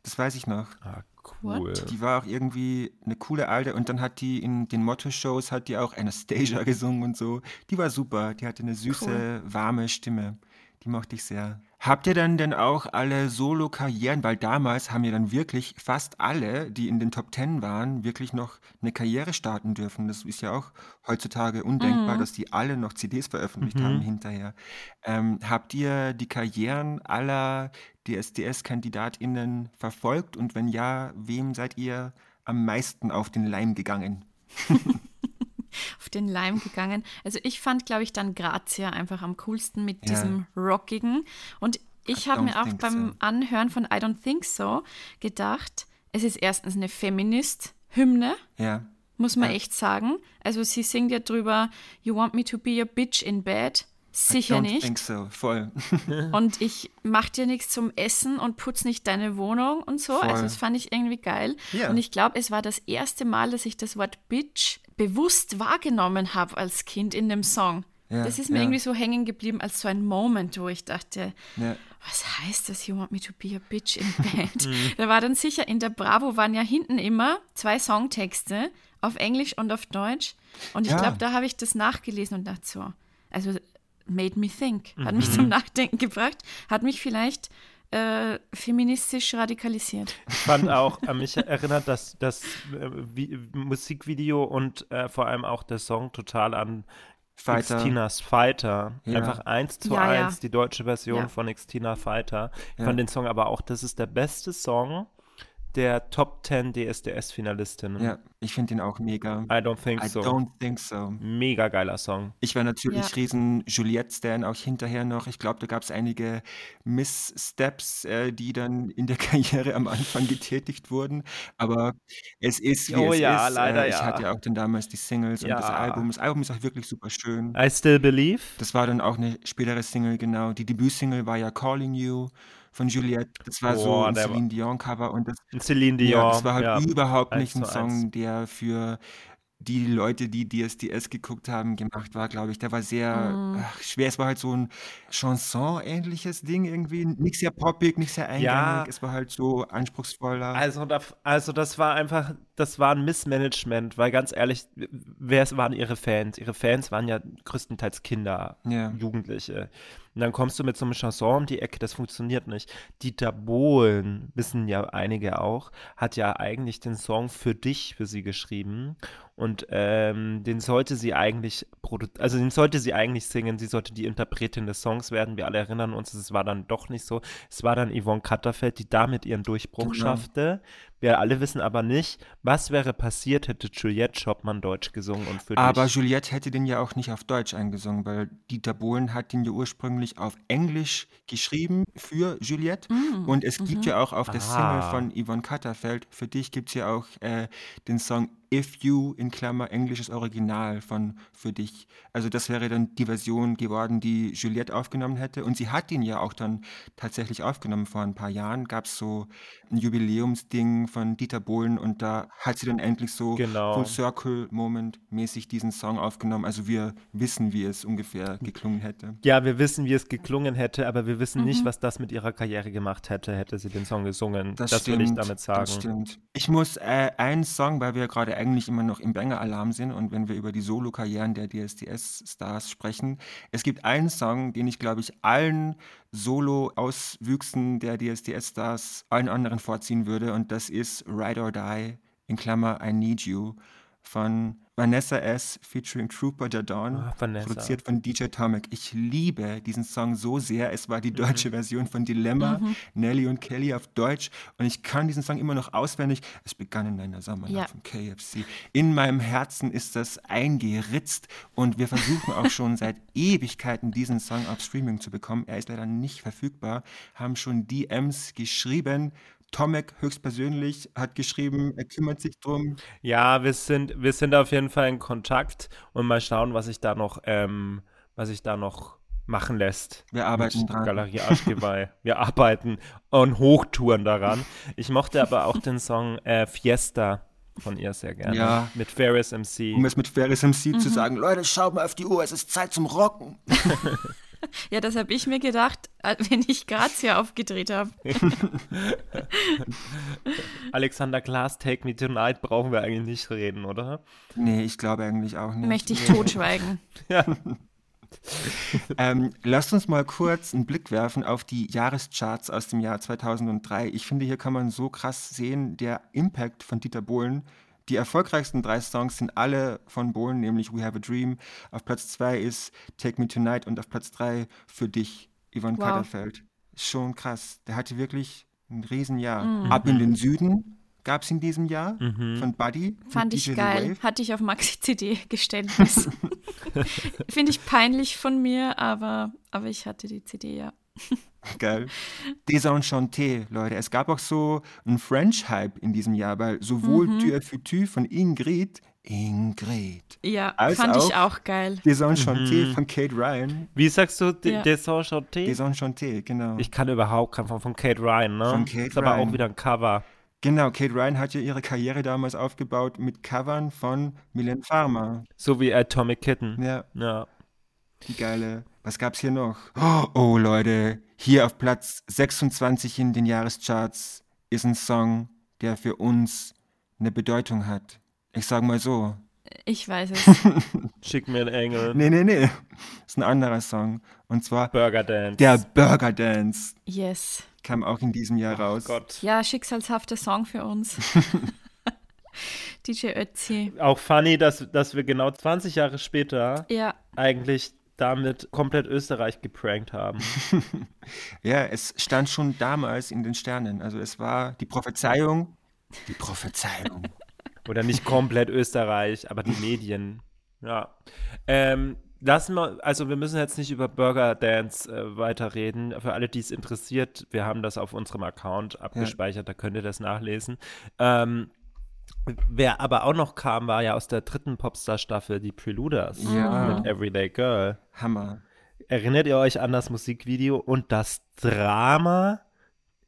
Das weiß ich noch. Ah, cool. What? Die war auch irgendwie eine coole alte und dann hat die in den Motto-Shows hat die auch Anastasia gesungen und so. Die war super. Die hatte eine süße, warme Stimme. Die mochte ich sehr. Habt ihr dann denn auch alle Solo-Karrieren, weil damals haben ja dann wirklich fast alle, die in den Top Ten waren, wirklich noch eine Karriere starten dürfen. Das ist ja auch heutzutage undenkbar, dass die alle noch CDs veröffentlicht haben hinterher. Ähm, habt ihr die Karrieren aller DSDS-KandidatInnen verfolgt und wenn ja, wem seid ihr am meisten auf den Leim gegangen? auf den Leim gegangen. Also ich fand, glaube ich, dann Grazia einfach am coolsten mit Ja. diesem Rockigen. Und ich habe mir auch beim so. Anhören von I Don't Think So gedacht, es ist erstens eine Feminist-Hymne, Ja, muss man Ja. echt sagen. Also sie singt ja drüber, You want me to be your bitch in bed? Sicher don't nicht. think so, voll. Und ich mach dir nichts zum Essen und putz nicht deine Wohnung und so. Voll. Also das fand ich irgendwie geil. Ja. Und ich glaube, es war das erste Mal, dass ich das Wort Bitch bewusst wahrgenommen habe als Kind in dem Song. Ja, das ist mir ja. irgendwie so hängen geblieben als so ein Moment, wo ich dachte, Ja. was heißt das, you want me to be a bitch in bed? Mhm. da war dann sicher, in der Bravo waren ja hinten immer zwei Songtexte auf Englisch und auf Deutsch. Und ich glaube, da habe ich das nachgelesen und dachte so, also made me think, hat Mhm. mich zum Nachdenken gebracht, hat mich vielleicht äh, feministisch radikalisiert. Ich fand auch, an mich erinnert das, das äh, Vi- Musikvideo und äh, vor allem auch der Song total an Fighter. Xtinas Fighter. Ja. Einfach eins zu Ja, ja. eins, die deutsche Version Ja. von Xtina Fighter. Ich Ja. fand den Song aber auch, das ist der beste Song der Top 10 DSDS-Finalistinnen. Ja, ich finde ihn auch mega. I don't think I so. don't think so. Mega geiler Song. Ich war natürlich Ja. riesen Juliette-Stan, auch hinterher noch. Ich glaube, da gab es einige Misssteps, äh, die dann in der Karriere am Anfang getätigt wurden. Aber es ist, wie Oh es ja, ist. leider äh, ich ja. hatte ja auch dann damals die Singles und das Ja. Album. Das Album ist auch wirklich super schön. I Still Believe. Das war dann auch eine spätere Single, genau. Die Debütsingle war ja Calling You von Juliette. Das war so ein Celine Dion-Cover und das Celine Dion. ja, das war halt ja. überhaupt nicht ein. Song, der für die Leute, die DSDS geguckt haben, gemacht war, glaube ich. Der war sehr Mhm. ach, schwer. Es war halt so ein Chanson-ähnliches Ding irgendwie. Nicht sehr poppig, nicht sehr eingängig. Ja. Es war halt so anspruchsvoller. Also, da, also das war einfach, das war ein Missmanagement, weil ganz ehrlich, wer waren ihre Fans? Ihre Fans waren ja größtenteils Kinder, Ja. Jugendliche. Und dann kommst du mit so einem Chanson um die Ecke, das funktioniert nicht. Dieter Bohlen, wissen ja einige auch, hat ja eigentlich den Song für dich für sie geschrieben. Und ähm, den sollte sie eigentlich also den sollte sie eigentlich singen, sie sollte die Interpretin des Songs werden. Wir alle erinnern uns, es war dann doch nicht so. Es war dann Yvonne Katterfeld, die damit ihren Durchbruch Genau. schaffte. Wir alle wissen aber nicht, was wäre passiert, hätte Juliette Schoppmann Deutsch gesungen und für Aber dich. Juliette hätte den ja auch nicht auf Deutsch eingesungen, weil Dieter Bohlen hat den ja ursprünglich auf Englisch geschrieben für Juliette. Mm, Und es gibt ja auch auf der Ah. Single von Yvonne Katterfeld, für dich gibt es ja auch äh, den Song If You in Klammer englisches Original von Für dich. Also das wäre dann die Version geworden, die Juliette aufgenommen hätte. Und sie hat ihn ja auch dann tatsächlich aufgenommen vor ein paar Jahren. Gab es so ein Jubiläumsding von Dieter Bohlen und da hat sie dann endlich so Genau. Full Circle Moment mäßig diesen Song aufgenommen. Also wir wissen, wie es ungefähr geklungen hätte. Ja, wir wissen, wie es geklungen hätte, aber wir wissen Mhm. nicht, was das mit ihrer Karriere gemacht hätte, hätte sie den Song gesungen. Das, Das, will ich stimmt, damit sagen. Das stimmt. Ich muss äh, einen Song, weil wir gerade eigentlich immer noch im Banger-Alarm sind und wenn wir über die Solo-Karrieren der DSDS-Stars sprechen, es gibt einen Song, den ich, glaube ich, allen Solo-Auswüchsen der DSDS-Stars, allen anderen vorziehen würde und das ist Ride or Die, in Klammer I Need You von Vanessa S. featuring Trooper Jadon, Ah, produziert von DJ Tomek. Ich liebe diesen Song so sehr. Es war die deutsche Version von Dilemma, Nelly und Kelly auf Deutsch und ich kann diesen Song immer noch auswendig. Es begann in einer Sommernacht Ja. von KFC. In meinem Herzen ist das eingeritzt und wir versuchen auch schon seit Ewigkeiten diesen Song auf Streaming zu bekommen. Er ist leider nicht verfügbar, haben schon DMs geschrieben. Tomek höchstpersönlich hat geschrieben, er kümmert sich drum. Ja, wir sind, wir sind auf jeden Fall in Kontakt und mal schauen, was ich da noch, ähm, was ich da noch machen lässt. Wir arbeiten dran. Galerie Arschgeweih. Wir arbeiten on Hochtouren daran. Ich mochte aber auch den Song äh, Fiesta von ihr sehr gerne. Ja. Mit Ferris MC. Um es mit Ferris MC Mhm. zu sagen, Leute, schaut mal auf die Uhr, es ist Zeit zum Rocken. Ja, das habe ich mir gedacht, äh, wenn ich Grazia aufgedreht habe. Alexander Klaas, Take Me Tonight brauchen wir eigentlich nicht reden, oder? Nee, ich glaube eigentlich auch nicht. Möchte ich totschweigen. Ähm, lasst uns mal kurz einen Blick werfen auf die Jahrescharts aus dem Jahr 2003. Ich finde, hier kann man so krass sehen, der Impact von Dieter Bohlen. Die erfolgreichsten drei Songs sind alle von Bohlen, nämlich We Have a Dream. Auf Platz zwei ist Take Me Tonight und auf Platz drei Für dich, Yvonne Wow. Katterfeld. Schon krass. Der hatte wirklich ein Riesenjahr. Mhm. Ab in den Süden gab es in diesem Jahr von Buddy. Fand ich geil. Hatte ich auf Maxi-CD Geständnis. Finde ich peinlich von mir, aber, aber ich hatte die CD, ja. Geil. Désenchanté, Leute. Es gab auch so einen French-Hype in diesem Jahr, weil sowohl Mhm. Tu es futu von Ingrid, Ingrid, Ja, Als fand ich auch- geil. Désenchanté von Kate Ryan. Wie sagst du, Ja. Desenchanté? Désenchanté, genau. Ich kann überhaupt keinen von, von Kate Ryan, ne? Von Kate ist aber Ryan. auch wieder ein Cover. genau, Kate Ryan hat ja ihre Karriere damals aufgebaut mit Covern von Milen Farmer. So wie Atomic Kitten. Ja, Ja. die geile. Was gab's hier noch? Oh, Leute, hier auf Platz 26 in den Jahrescharts ist ein Song, der für uns eine Bedeutung hat. Ich sag mal so, Ich weiß es. Schick mir einen Engel. Nee, nee, nee. Ist ein anderer Song. Und zwar Burger Dance. der Burger Dance. Yes. Kam auch in diesem Jahr raus. Gott. Ja, schicksalshafter Song für uns. DJ Ötzi. Auch funny, dass, dass wir genau 20 Jahre später Ja, eigentlich damit komplett Österreich geprankt haben. Ja, es stand schon damals in den Sternen. Also es war die Prophezeiung. Die Prophezeiung. Oder nicht komplett Österreich, aber die Medien. Ja. Ähm, lassen wir, also wir müssen jetzt nicht über Burger Dance äh, weiterreden. Für alle, die es interessiert, wir haben das auf unserem Account abgespeichert, da könnt ihr das nachlesen. Ähm, wer aber auch noch kam, war ja aus der dritten Popstar-Staffel die Preluders Ja. mit Everyday Girl. Hammer. Erinnert ihr euch an das Musikvideo und das Drama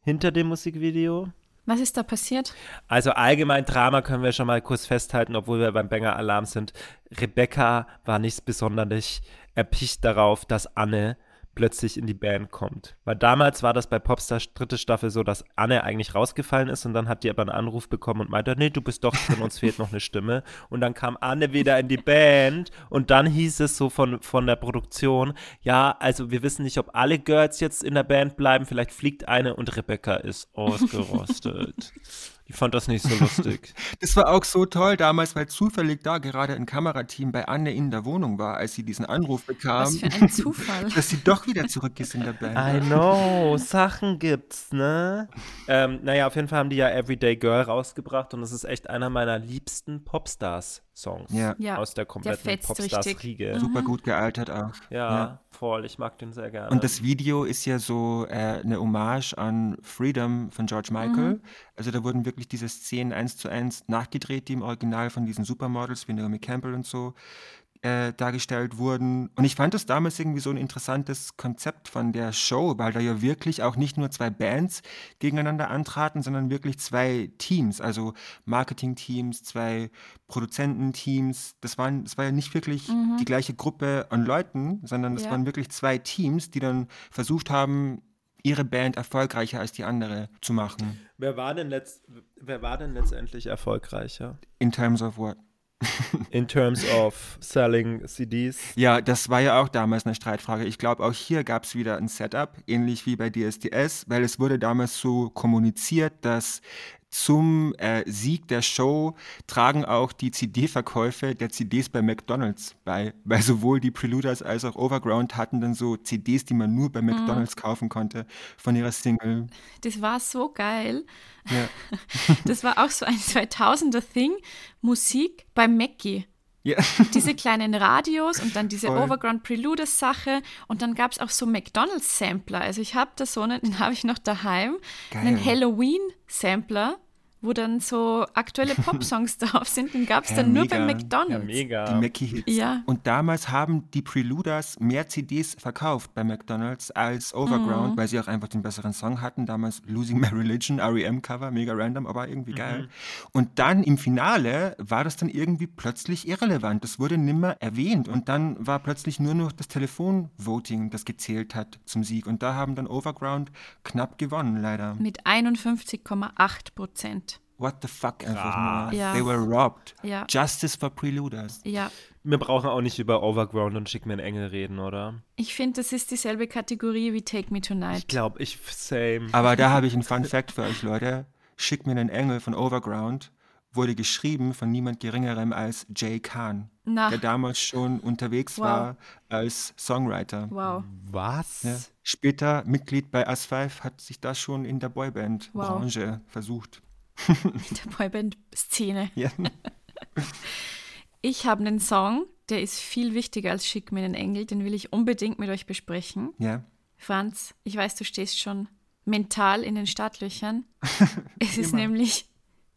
hinter dem Musikvideo? was ist da passiert? Also allgemein Drama können wir schon mal kurz festhalten, obwohl wir beim Banger Alarm sind. Rebecca war nicht besonders erpicht darauf, dass Anne plötzlich in die Band kommt. Weil damals war das bei Popstar dritte Staffel so, dass Anne eigentlich rausgefallen ist und dann hat die aber einen Anruf bekommen und meinte, nee, du bist doch drin, uns fehlt noch eine Stimme. Und dann kam Anne wieder in die Band und dann hieß es so von, von der Produktion, ja, also wir wissen nicht, ob alle Girls jetzt in der Band bleiben, vielleicht fliegt eine und Rebecca ist ausgerostet. Die fand das nicht so lustig. Das war auch so toll damals, weil zufällig da gerade ein Kamerateam bei Anne in der Wohnung war, als sie diesen Anruf bekam, Was für ein Zufall. dass sie doch wieder zurück ist in der Band. I know, Sachen gibt's, ne? Ähm, naja, auf jeden Fall haben die ja Everyday Girl rausgebracht und es ist echt einer meiner liebsten Popstars-Songs Ja. Ja, aus der der kompletten fetzt richtig. Popstars-Riege. Super gut gealtert auch. Ja, voll, ich mag den sehr gerne. Und das Video ist ja so äh, eine Hommage an Freedom von George Michael. Also da wurden wirklich diese Szenen eins zu eins nachgedreht, die im Original von diesen Supermodels wie Naomi Campbell und so äh, dargestellt wurden. Und ich fand das damals irgendwie so ein interessantes Konzept von der Show, weil da ja wirklich auch nicht nur zwei Bands gegeneinander antraten, sondern wirklich zwei Teams, also Marketing-Teams, zwei Produzententeams. Das, waren, das war ja nicht wirklich die gleiche Gruppe an Leuten, sondern das Ja. waren wirklich zwei Teams, die dann versucht haben, ihre Band erfolgreicher als die andere zu machen. wer, war denn letzt, wer war denn letztendlich erfolgreicher? In terms of what? In terms of selling CDs? Ja, das war ja auch damals eine Streitfrage. Ich glaube, auch hier gab es wieder ein Setup, ähnlich wie bei DSDS, weil es wurde damals so kommuniziert, dass zum äh, Sieg der Show tragen auch die CD-Verkäufe der CDs bei McDonalds bei, weil sowohl die Preluders als auch Overground hatten dann so CDs, die man nur bei McDonalds kaufen konnte von ihrer Single. Das war so geil. Ja. Das war auch so ein 2000er-Thing. Musik bei Mackie. Ja. Diese kleinen Radios und dann diese Voll. Overground Preluders Sache und dann gab es auch so McDonalds Sampler. Also ich habe da so einen, den habe ich noch daheim, einen Geil. Halloween Sampler, wo dann so aktuelle Popsongs drauf sind. Den gab es Ja, dann nur bei mega. Ja, McDonalds. mega. Die Mackie-Hits. Ja. Und damals haben die Preluders mehr CDs verkauft bei McDonalds als Overground, Mhm. weil sie auch einfach den besseren Song hatten. Damals Losing My Religion, REM-Cover, mega random, aber irgendwie Mhm. geil. Und dann im Finale war das dann irgendwie plötzlich irrelevant. Das wurde nimmer erwähnt. Und dann war plötzlich nur noch das Telefonvoting, das gezählt hat zum Sieg. Und da haben dann Overground knapp gewonnen, leider. Mit 51,8 Prozent. What the fuck einfach nur. Ja. They were robbed. Ja. Justice for Preluders. Ja. Wir brauchen auch nicht über Overground und Schick mir einen Engel reden, oder? Ich finde, das ist dieselbe Kategorie wie Take Me Ich Tonight. glaube, ich same. Aber da habe ich einen Fun Fact für euch, Leute. Schick mir einen Engel von Overground wurde geschrieben von niemand Geringerem als Jay Khan, Na. der damals schon unterwegs Wow. war als Songwriter. Wow. Was? Ja. Später Mitglied bei Us5 hat sich das schon in der Boyband-Branche versucht. Der Boyband-Szene. Ja. Ich habe einen Song, der ist viel wichtiger als Schick mir einen Engel. Den will ich unbedingt mit euch besprechen. ja. Franz, ich weiß, du stehst schon mental in den Startlöchern. Es ist nämlich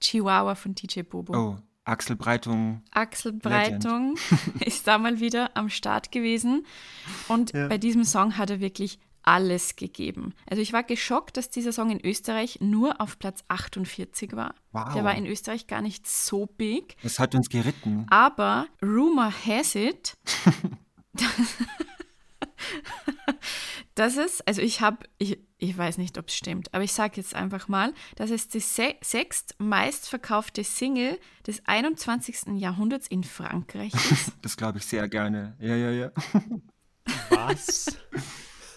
Chihuahua von DJ Bobo. Oh, Axel Breitung. Axel Breitung ist da mal wieder am Start gewesen. Und Ja. bei diesem Song hat er wirklich alles gegeben. Also ich war geschockt, dass dieser Song in Österreich nur auf Platz 48 war. Wow. Der war in Österreich gar nicht so big. Das hat uns geritten. Aber Rumor has it, dass es, also ich habe, ich, ich weiß nicht, ob es stimmt, aber ich sage jetzt einfach mal, dass es die se sechst meistverkaufte Single des 21. Jahrhunderts in Frankreich ist. Das glaube ich sehr gerne. Ja, ja, ja. Was?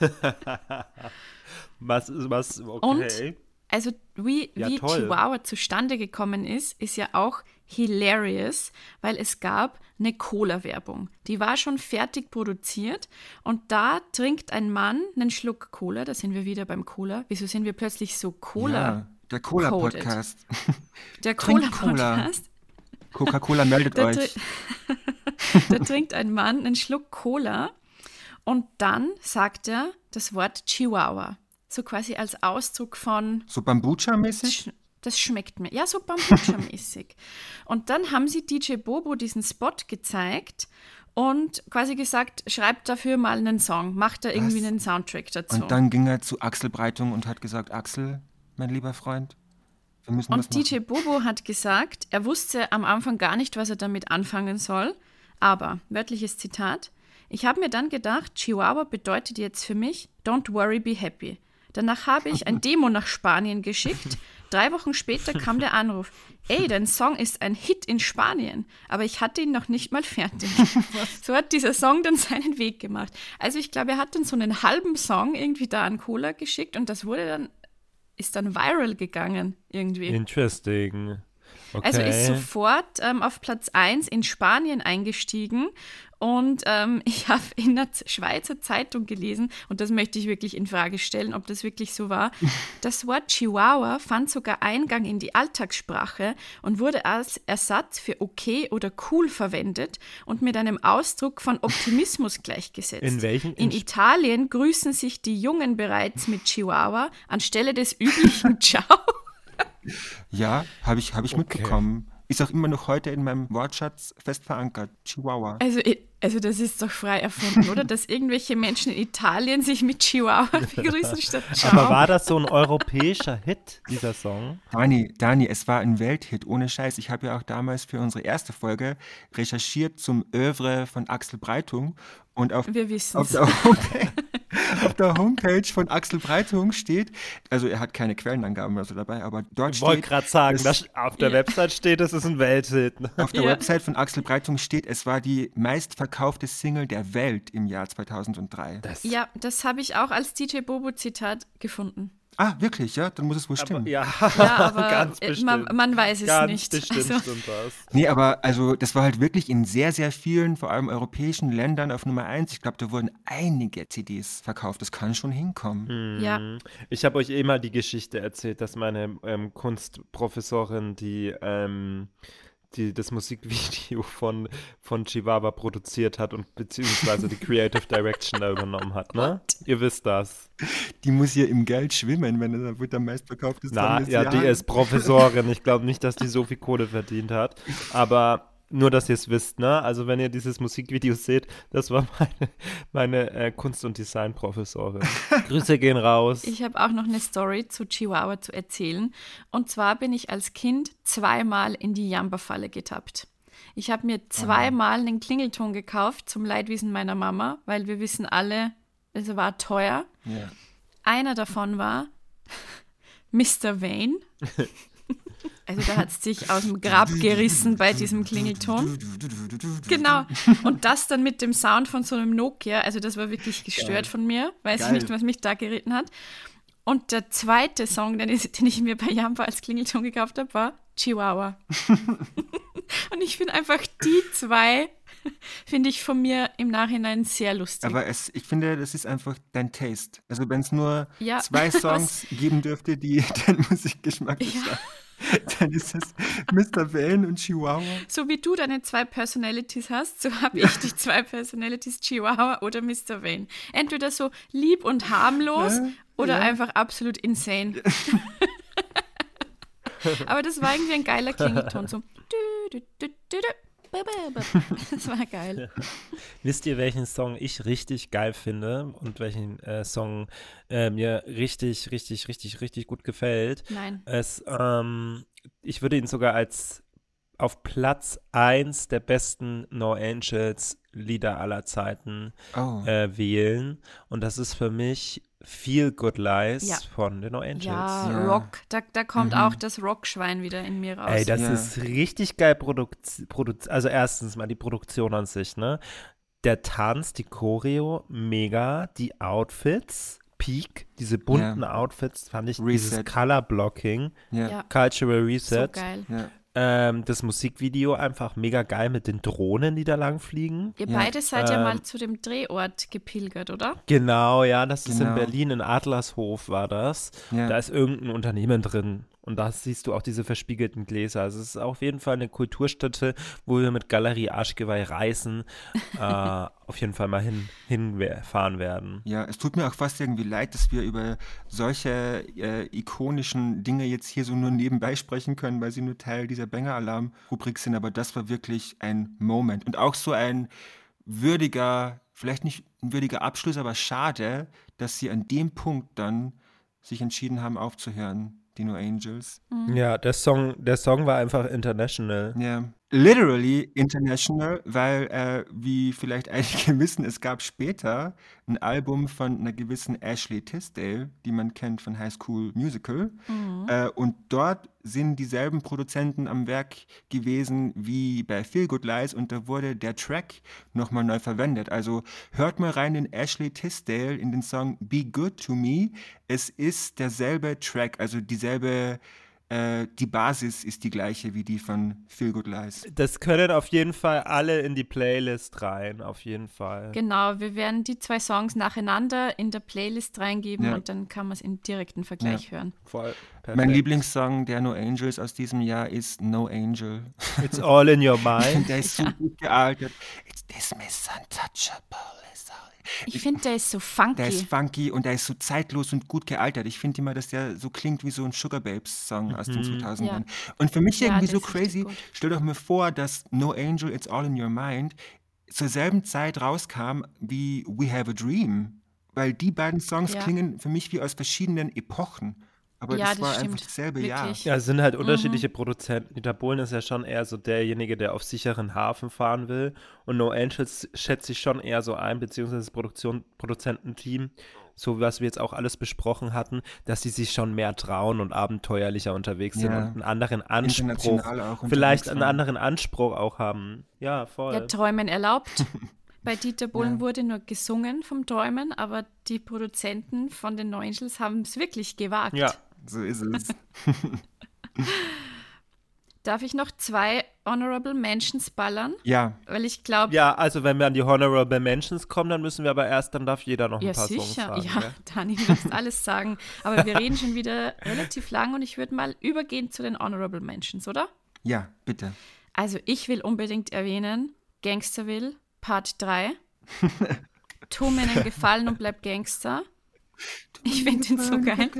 was, was, okay. Also wie, Ja, wie toll. Chihuahua zustande gekommen ist, ist ja auch hilarious, weil es gab eine Cola-Werbung. Die war schon fertig produziert und da trinkt ein Mann einen Schluck Cola, da sind wir wieder beim Cola. Wieso sind wir plötzlich so Cola? ja der Cola-Podcast. Der. Cola-Podcast. Coca-Cola meldet Da, euch. da trinkt ein Mann einen Schluck Cola und dann sagt er das Wort Chihuahua. So quasi als Ausdruck von So Bambucha-mäßig? das, sch das schmeckt mir. Ja, so Bambucha-mäßig. Und dann haben sie DJ Bobo diesen Spot gezeigt und quasi gesagt, schreibt dafür mal einen Song, macht da irgendwie Was? einen Soundtrack dazu. Und dann ging er zu Axel Breitung und hat gesagt, Axel, mein lieber Freund, wir müssen Und was machen. DJ Bobo hat gesagt, er wusste am Anfang gar nicht, was er damit anfangen soll. Aber, wörtliches Zitat, ich habe mir dann gedacht, Chihuahua bedeutet jetzt für mich, don't worry, be happy. Danach habe ich ein Demo nach Spanien geschickt. Drei Wochen später kam der Anruf, ey, dein Song ist ein Hit in Spanien, aber ich hatte ihn noch nicht mal fertig. so hat dieser Song dann seinen Weg gemacht. Also ich glaube, er hat dann so einen halben Song irgendwie da an Cola geschickt und das wurde dann, ist dann viral gegangen irgendwie. Interesting. Okay. Also ist sofort ähm, auf Platz 1 in Spanien eingestiegen. Und ähm, ich habe in der Schweizer Zeitung gelesen, und das möchte ich wirklich in Frage stellen, ob das wirklich so war. Das Wort Chihuahua fand sogar Eingang in die Alltagssprache und wurde als Ersatz für okay oder cool verwendet und mit einem Ausdruck von Optimismus gleichgesetzt. In welchen- In in- Italien grüßen sich die Jungen bereits mit Chihuahua anstelle des üblichen Ciao. Ja, habe ich, hab ich mitbekommen. Ist auch immer noch heute in meinem Wortschatz fest verankert. Chihuahua. Also, also das ist doch frei erfunden, oder? Dass irgendwelche Menschen in Italien sich mit Chihuahua begrüßen statt Ciao. Aber war das so ein europäischer Hit, dieser Song? Dani, Dani, es war ein Welthit, ohne Scheiß. Ich habe ja auch damals für unsere erste Folge recherchiert zum Oeuvre von Axel Breitung und auf, Wir der Homepage, auf der Homepage von Axel Breitung steht, also er hat keine Quellenangaben oder so dabei, aber dort Ich wollte steht, gerade sagen, es- das, auf der Ja. Website steht, es ist ein Welthit. ne? auf der Ja. Website von Axel Breitung steht, es war die meistverkaufte Single der Welt im Jahr 2003. Das, Ja, das habe ich auch als DJ Bobo-Zitat gefunden. Ah, wirklich, ja? Dann muss es wohl stimmen. aber, ja, Ja, aber ganz bestimmt. man, man weiß es ganz nicht. bestimmt Also, stimmt das. Nee, aber also das war halt wirklich in sehr, sehr vielen, vor allem europäischen Ländern auf Nummer eins. Ich glaube, da wurden einige CDs verkauft. Das kann schon hinkommen. ja, Mhm. Ich habe euch eh mal die Geschichte erzählt, dass meine ähm, Kunstprofessorin die, ähm, die das Musikvideo von, von Chihuahua produziert hat und beziehungsweise die Creative Direction da übernommen hat, ne? Ihr wisst das. Die muss ja im Geld schwimmen, wenn er wird am meistverkauftes Na, ja, die ist Professorin. Ich glaube nicht, dass die so viel Kohle verdient hat. Aber nur, dass ihr es wisst, ne? Also, wenn ihr dieses Musikvideo seht, das war meine, meine äh, Kunst- und Design-Professorin. Grüße gehen raus. Ich habe auch noch eine Story zu Chihuahua zu erzählen. Und zwar bin ich als Kind zweimal in die Jamba-Falle getappt. Ich habe mir zweimal einen Klingelton gekauft zum Leidwesen meiner Mama, weil wir wissen alle, es war teuer. Ja. Einer davon war Mr. Vane. Also da hat es sich aus dem Grab gerissen bei diesem Klingelton. Genau. Und das dann mit dem Sound von so einem Nokia. Also das war wirklich gestört von mir. Weiß ich Geil. nicht, was mich da geritten hat. Und der zweite Song, den ich, den ich mir bei Jamba als Klingelton gekauft habe, war Chihuahua. Und ich finde einfach die zwei, finde ich von mir im Nachhinein sehr lustig. Aber es, ich finde, das ist einfach dein Taste. Also wenn es nur Ja, zwei Songs geben dürfte, die deinen Musikgeschmack Ja. dann ist es Mr. Vane und Chihuahua. So wie du deine zwei Personalities hast, so habe ich die zwei Personalities Chihuahua oder Mr. Vane. Entweder so lieb und harmlos Ja, oder ja. einfach absolut insane. Aber das war irgendwie ein geiler Klingelton. So. dü, dü, dü, Das war geil. Wisst ihr, welchen Song ich richtig geil finde und welchen äh, Song äh, mir richtig, richtig, richtig, richtig gut gefällt? Nein. Es, ähm, ich würde ihn sogar als auf Platz 1 der besten No Angels Lieder aller Zeiten Oh. äh, wählen. Und das ist für mich Feel Good Lies Ja. von den No Angels. Ja, Ja. Rock. Da, da kommt Mhm. auch das Rockschwein wieder in mir raus. Ey, das Ja. ist richtig geil produziert. Produz also erstens mal die Produktion an sich, ne? Der Tanz, die Choreo, mega. Die Outfits, Peak, diese bunten Outfits, fand ich dieses Reset. Color Blocking, Cultural so Reset. geil. Ja. Ähm, das Musikvideo einfach mega geil mit den Drohnen, die da lang fliegen. Ihr Ja. beide seid ja Ähm, mal zu dem Drehort gepilgert, oder? Genau, ja, das ist in Genau. Berlin, in Adlershof war das. Ja. Da ist irgendein Unternehmen drin. Und da siehst du auch diese verspiegelten Gläser. Also es ist auf jeden Fall eine Kulturstätte, wo wir mit Galerie Arschgeweih reisen, äh, auf jeden Fall mal hin, hinfahren werden. Ja, es tut mir auch fast irgendwie leid, dass wir über solche äh, ikonischen Dinge jetzt hier so nur nebenbei sprechen können, weil sie nur Teil dieser Banger-Alarm-Rubrik sind. Aber das war wirklich ein Moment. Und auch so ein würdiger, vielleicht nicht ein würdiger Abschluss, aber schade, dass sie an dem Punkt dann sich entschieden haben aufzuhören, die No Angels. Ja, der Song, der Song war einfach international. Ja, literally international, weil, äh, wie vielleicht einige wissen, es gab später ein Album von einer gewissen Ashley Tisdale, die man kennt von High School Musical. Äh, und dort sind dieselben Produzenten am Werk gewesen wie bei Feel Good Lies und da wurde der Track nochmal neu verwendet. Also hört mal rein in Ashley Tisdale in den Song Be Good to Me. Es ist derselbe Track, also dieselbe die Basis ist die gleiche wie die von Feel Good Lies. Das können auf jeden Fall alle in die Playlist rein, auf jeden Fall. Genau, wir werden die zwei Songs nacheinander in der Playlist reingeben Ja. und dann kann man es im direkten Vergleich hören. Voll. Mein perfekt. Lieblingssong der No Angels aus diesem Jahr ist No Angel. It's all in your mind. Der ist so gut gealtert. It's this miss untouchable. Ich finde, der ist so funky. Der ist funky und der ist so zeitlos und gut gealtert. Ich finde immer, dass der so klingt wie so ein Sugar Babes Song aus den 2000ern. Ja. Und für mich Ja, irgendwie so crazy. Stell doch mir vor, dass No Angel, It's All in Your Mind zur selben Zeit rauskam wie We Have a Dream. Weil die beiden Songs Ja. klingen für mich wie aus verschiedenen Epochen. Aber Ja, das das war stimmt. einfach dasselbe Jahr. Wirklich. Ja, es sind halt unterschiedliche Produzenten. Dieter Bohlen ist ja schon eher so derjenige, der auf sicheren Hafen fahren will. Und No Angels schätze ich schon eher so ein, beziehungsweise das Produktion, Produzententeam, so was wir jetzt auch alles besprochen hatten, dass sie sich schon mehr trauen und abenteuerlicher unterwegs sind Ja. und einen anderen Anspruch, International auch vielleicht einen anderen Anspruch auch haben. Ja, voll. Ja, Träumen erlaubt. Bei Dieter Bohlen Ja. wurde nur gesungen vom Träumen, aber die Produzenten von den No Angels haben es wirklich gewagt. ja. So ist es. Darf ich noch zwei Honorable Mentions ballern? ja, Weil ich glaube, Ja, also wenn wir an die Honorable Mentions kommen, dann müssen wir aber erst, dann darf jeder noch ein Ja, paar Songs sicher. sagen. ja, gell? Dani, du darfst alles sagen. Aber wir reden schon wieder relativ lang und ich würde mal übergehen zu den Honorable Mentions, oder? ja, bitte. Also ich will unbedingt erwähnen, Gangsterville, Part 3. tu mir einen Gefallen und bleib Gangster. Ich finde den so geil.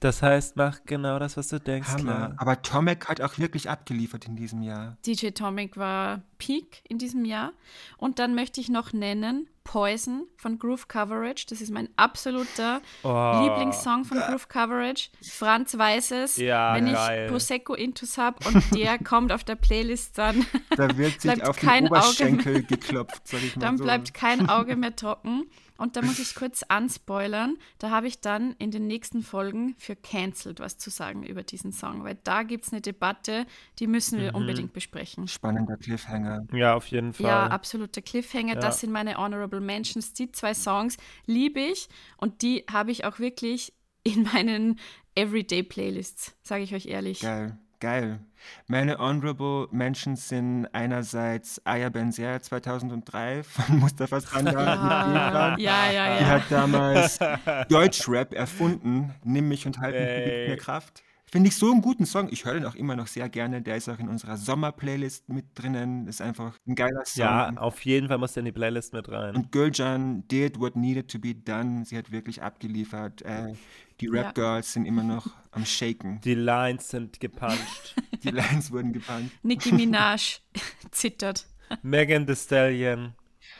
Das heißt, mach genau das, was du denkst. Hammer. Klar. Aber Tomek hat auch wirklich abgeliefert in diesem Jahr. DJ Tomic war Peak in diesem Jahr. Und dann möchte ich noch nennen Poison von Groove Coverage. Das ist mein absoluter Oh. Lieblingssong von Groove Coverage. Franz weiß es. Ja, wenn geil. ich Prosecco Intus habe und der kommt auf der Playlist, dann, Da wird sich Bleibt auf kein den Auge Oberschenkel geklopft, sag ich mal dann so. bleibt kein Auge mehr trocken. Und da muss ich kurz anspoilern. Da habe ich dann in den nächsten Folgen für Cancelled was zu sagen über diesen Song, weil da gibt es eine Debatte, die müssen Mhm. wir unbedingt besprechen. Spannender Cliffhanger. Ja, auf jeden Fall. Ja, absoluter Cliffhanger. Ja. Das sind meine Honorable Mentions. Die zwei Songs liebe ich und die habe ich auch wirklich in meinen Everyday-Playlists, sage ich euch ehrlich. Geil, geil. Meine Honorable Mentions sind einerseits Aya Benzer 2003 von Mustafa Sandar. mit Ah, Efran. ja, ja, Die ja. hat damals Deutschrap erfunden. Nimm mich und halt mich, gibt mir Kraft. Finde ich so einen guten Song. Ich höre den auch immer noch sehr gerne. Der ist auch in unserer Sommer-Playlist mit drinnen. Ist einfach ein geiler Song. Ja, auf jeden Fall muss der in die Playlist mit rein. Und Gülcan did what needed to be done. Sie hat wirklich abgeliefert. Äh, die Ja. Rap-Girls sind immer noch am Shaken. Die Lines sind gepuncht. Die Lines wurden gepannt. Nicki Minaj zittert. Megan Thee Stallion,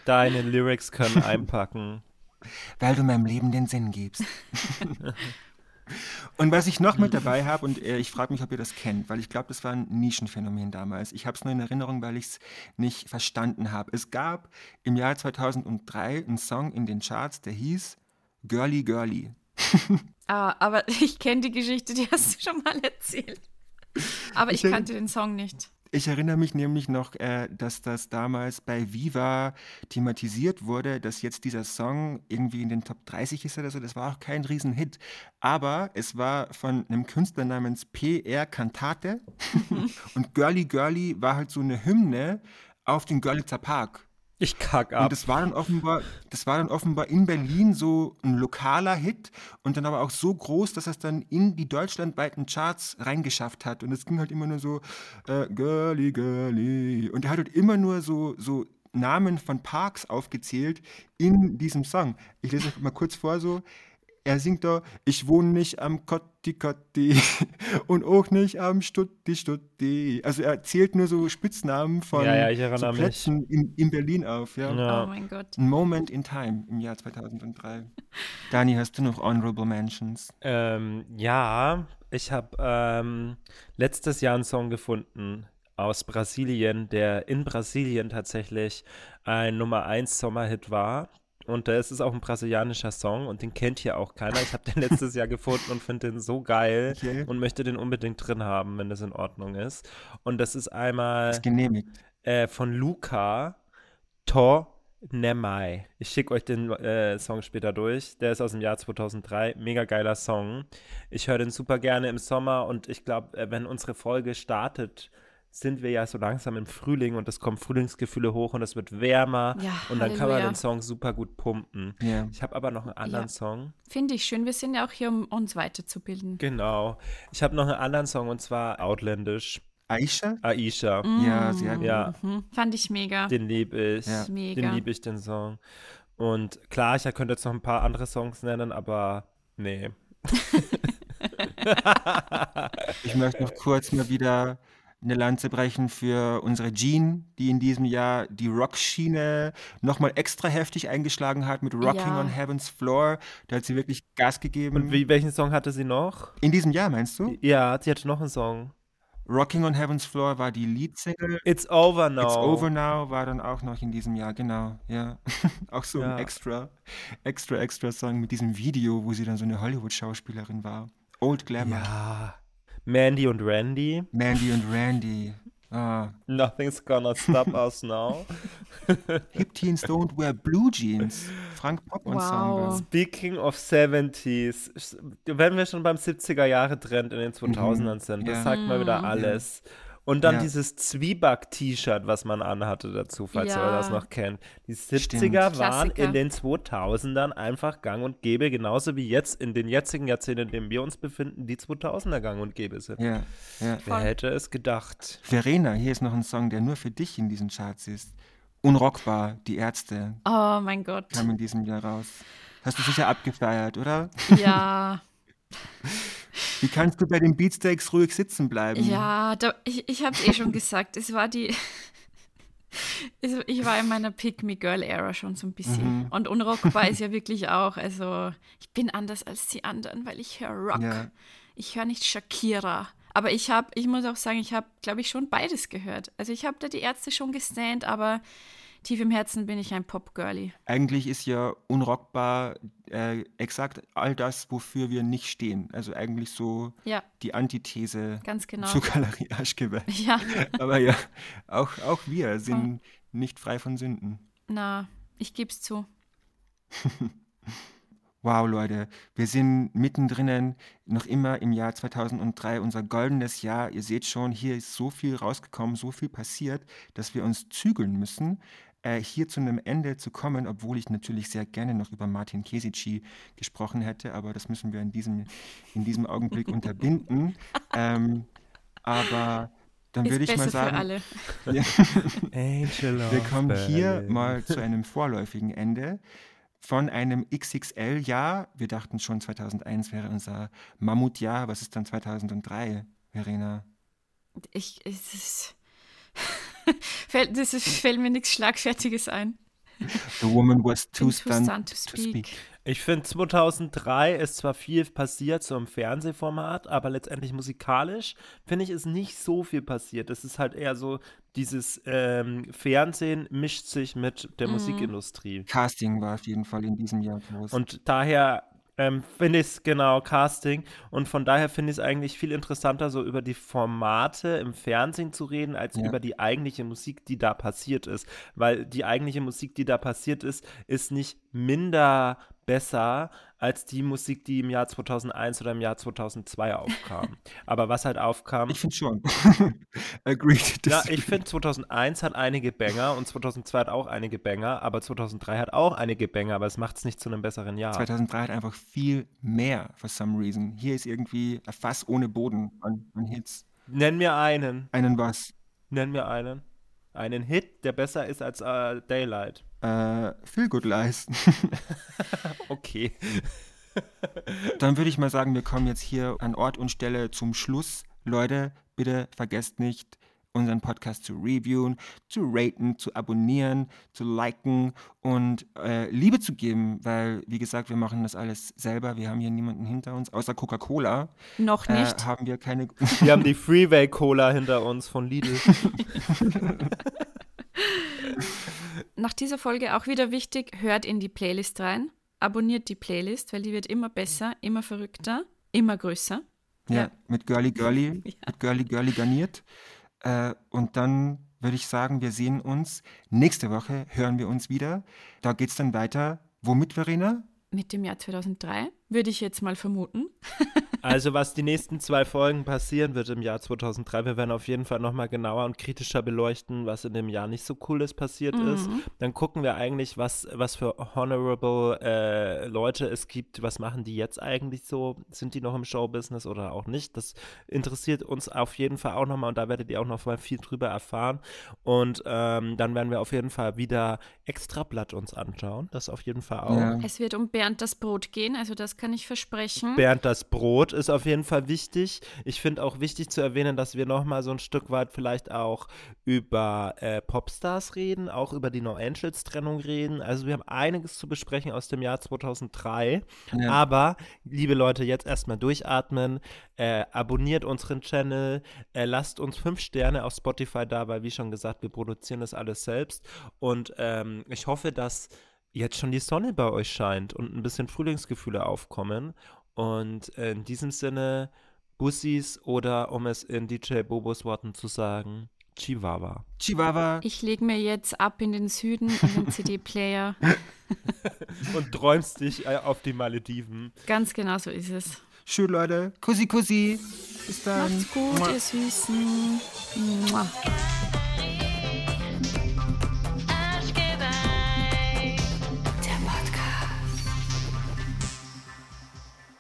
deine Lyrics können einpacken. Weil du meinem Leben den Sinn gibst. und was ich noch mit dabei habe, und äh, ich frage mich, ob ihr das kennt, weil ich glaube, das war ein Nischenphänomen damals. Ich habe es nur in Erinnerung, weil ich es nicht verstanden habe. Es gab im Jahr 2003 einen Song in den Charts, der hieß Girly Girly. Ah, aber ich kenne die Geschichte, die hast du schon mal erzählt. Aber ich Ich- kannte den Song nicht. Ich erinnere mich nämlich noch, äh, dass das damals bei Viva thematisiert wurde, dass jetzt dieser Song irgendwie in den Top 30 ist oder so. Das war auch kein Riesenhit. Aber es war von einem Künstler namens PR Cantate. Und Girly Girly war halt so eine Hymne auf den Görlitzer Park. Ich kack Und ab. das war dann offenbar, das war dann offenbar in Berlin so ein lokaler Hit und dann aber auch so groß, dass es dann in die deutschlandweiten Charts reingeschafft hat. Und es ging halt immer nur so, äh, Girly, Girly. Und er hat halt immer nur so, so Namen von Parks aufgezählt in diesem Song. Ich lese euch mal kurz vor so. Er singt da, ich wohne nicht am Kotti Kotti und auch nicht am Stutti Stutti. Also er zählt nur so Spitznamen von Ja, ja, so. Plätzen in, in Berlin auf. Ja. Ja. Oh mein Gott. Ein Moment in Time im Jahr 2003. Dani, hast du noch Honorable Mentions? Ähm, ja, ich habe ähm, letztes Jahr einen Song gefunden aus Brasilien, der in Brasilien tatsächlich ein Nummer 1 Sommerhit war. Und es ist auch ein brasilianischer Song und den kennt hier auch keiner. Ich habe den letztes Jahr gefunden und finde den so geil Okay. und möchte den unbedingt drin haben, wenn das in Ordnung ist. Und das ist einmal Ist genehmigt. äh, von Luca To Nemai. Ich schicke euch den äh, Song später durch. Der ist aus dem Jahr 2003. Mega geiler Song. Ich höre den super gerne im Sommer und ich glaube, äh, wenn unsere Folge startet, sind wir ja so langsam im Frühling und es kommen Frühlingsgefühle hoch und es wird wärmer Ja, und dann kann man Halleluja. den Song super gut pumpen. Ja. Ich habe aber noch einen anderen Ja. Song. Finde ich schön. Wir sind ja auch hier, um uns weiterzubilden. Genau. Ich habe noch einen anderen Song und zwar Outlandish. Aisha? Aisha. Ja, sehr gut. Ja, Mhm. Fand ich mega. Den liebe ich. Ja. Mega. Den liebe ich, den Song. Und klar, ich könnte jetzt noch ein paar andere Songs nennen, aber nee. Ich möchte noch kurz mal wieder eine Lanze brechen für unsere Jean, die in diesem Jahr die Rockschiene nochmal extra heftig eingeschlagen hat mit Rocking Ja. on Heaven's Floor. Da hat sie wirklich Gas gegeben. Und wie, welchen Song hatte sie noch? in diesem Jahr, meinst du? Ja, sie hatte noch einen Song. Rocking on Heaven's Floor war die Leadsingle. It's Over Now. It's Over Now war dann auch noch in diesem Jahr, genau, ja. auch so Ja. ein extra, extra, extra Song mit diesem Video, wo sie dann so eine Hollywood-Schauspielerin war. Old Glamour. Ja. Mandy und Randy. Mandy und Randy. Ah. Nothing's gonna stop us now. Hip Teens don't wear blue jeans. Frank Pop Wow. Ensemble. Speaking of 70s, wenn wir schon beim 70er Jahre Trend in den 2000ern sind, das Ja. sagt mal wieder alles. Und dann Ja. dieses Zwieback-T-Shirt, was man anhatte dazu, falls ihr Ja. das noch kennt. Die 70er Stimmt. waren Klassiker. in den 2000ern einfach gang und gäbe, genauso wie jetzt in den jetzigen Jahrzehnten, in denen wir uns befinden, die 2000er gang und gäbe sind. Ja, ja. Wer hätte es gedacht? Verena, hier ist noch ein Song, der nur für dich in diesen Charts ist. Unrockbar, die Ärzte, Oh mein Gott. kam in diesem Jahr raus. Hast du sicher abgefeiert, oder? Ja, Wie kannst du bei den Beatsteaks ruhig sitzen bleiben? ja, da, ich, ich habe es eh schon gesagt. Es war die. Ich war in meiner Pick Me Girl Era schon so ein bisschen. Mhm. Und unrockbar ist ja wirklich auch. Also, ich bin anders als die anderen, weil ich höre Rock. Ja. Ich höre nicht Shakira. Aber ich habe, ich muss auch sagen, ich habe, glaube ich, schon beides gehört. Also, ich habe da die Ärzte schon gestand, aber tief im Herzen bin ich ein Pop-Girlie. Eigentlich ist ja unrockbar äh, exakt all das, wofür wir nicht stehen. Also eigentlich so Ja, die Antithese ganz genau. zu Galerie Aschgeweih. Ja, Aber ja, auch, auch wir sind nicht frei von Sünden. na, ich gebe es zu. Wow, Leute, wir sind mittendrin, noch immer im Jahr 2003, unser goldenes Jahr. Ihr seht schon, hier ist so viel rausgekommen, so viel passiert, dass wir uns zügeln müssen, äh, hier zu einem Ende zu kommen, obwohl ich natürlich sehr gerne noch über Martin Kesici gesprochen hätte, aber das müssen wir in diesem, in diesem Augenblick unterbinden. Ähm, aber dann Ist würde ich mal sagen, Wir of kommen hier mal zu einem vorläufigen Ende von einem XXL-Jahr. Wir dachten schon, 2001 wäre unser Mammutjahr. Was ist dann 2003, Verena? Ich, es ist, fällt, das ist, fällt mir nichts Schlagfertiges ein. The woman was too stunned stunned to speak. Ich finde, 2003 ist zwar viel passiert so im Fernsehformat, aber letztendlich musikalisch, finde ich, ist nicht so viel passiert. Es ist halt eher so, dieses ähm, Fernsehen mischt sich mit der Musikindustrie. Casting war auf jeden Fall in diesem Jahr groß. Und daher ähm, finde ich es genau Casting. Und von daher finde ich es eigentlich viel interessanter, so über die Formate im Fernsehen zu reden, als Ja. über die eigentliche Musik, die da passiert ist. Weil die eigentliche Musik, die da passiert ist, ist nicht minder besser als die Musik, die im Jahr 2001 oder im Jahr 2002 aufkam. Aber was halt aufkam. ich finde schon. Agreed. Ja, ich finde 2001 hat einige Banger und 2002 hat auch einige Banger, aber 2003 hat auch einige Banger, aber es macht es nicht zu einem besseren Jahr. 2003 hat einfach viel mehr, for some reason. Hier ist irgendwie ein Fass ohne Boden an, an Hits. Nenn mir einen. Einen was? Nenn mir einen. Einen Hit, der besser ist als äh, Daylight. Äh, Feel Good Lies. Okay. Dann würde ich mal sagen, wir kommen jetzt hier an Ort und Stelle zum Schluss. Leute, bitte vergesst nicht, unseren Podcast zu reviewen, zu raten, zu abonnieren, zu liken und äh, Liebe zu geben, weil, wie gesagt, wir machen das alles selber. Wir haben hier niemanden hinter uns, außer Coca-Cola. Noch Äh, nicht. haben wir keine. Wir haben die Freeway Cola hinter uns von Lidl. Nach dieser Folge auch wieder wichtig, hört in die Playlist rein. Abonniert die Playlist, weil die wird immer besser, immer verrückter, immer größer. ja, Ja. mit Girly Girly, mit Girly Girly garniert. Äh, und dann würde ich sagen, wir sehen uns nächste Woche, hören wir uns wieder. Da geht es dann weiter. Womit, Verena? Mit dem Jahr 2003, würde ich jetzt mal vermuten. Also, was die nächsten zwei Folgen passieren wird im Jahr 2003, wir werden auf jeden Fall nochmal genauer und kritischer beleuchten, was in dem Jahr nicht so cooles passiert ist. Dann gucken wir eigentlich, was, was für honorable äh, Leute es gibt. Was machen die jetzt eigentlich so? Sind die noch im Showbusiness oder auch nicht? Das interessiert uns auf jeden Fall auch nochmal und da werdet ihr auch noch mal viel drüber erfahren. Und ähm, dann werden wir auf jeden Fall wieder Extrablatt uns anschauen. Das auf jeden Fall auch. Ja. Es wird um Bernd das Brot gehen, also das kann ich versprechen. Bernd das Brot ist auf jeden Fall wichtig. Ich finde auch wichtig zu erwähnen, dass wir nochmal so ein Stück weit vielleicht auch über äh, Popstars reden, auch über die No Angels Trennung reden. Also wir haben einiges zu besprechen aus dem Jahr 2003. Ja. Aber, liebe Leute, jetzt erstmal durchatmen. Äh, abonniert unseren Channel. Äh, lasst uns fünf Sterne auf Spotify da, weil wie schon gesagt, wir produzieren das alles selbst. Und ähm, ich hoffe, dass jetzt schon die Sonne bei euch scheint und ein bisschen Frühlingsgefühle aufkommen. Und in diesem Sinne, Bussis oder um es in DJ Bobos Worten zu sagen, Chihuahua. Chihuahua. Ich lege mir jetzt ab in den Süden in den CD-Player. Und träumst dich äh, auf die Malediven. Ganz genau so ist es. Schön, Leute. Kussi, Kussi. Bis dann. Macht's gut, Mua. ihr Süßen. Mua.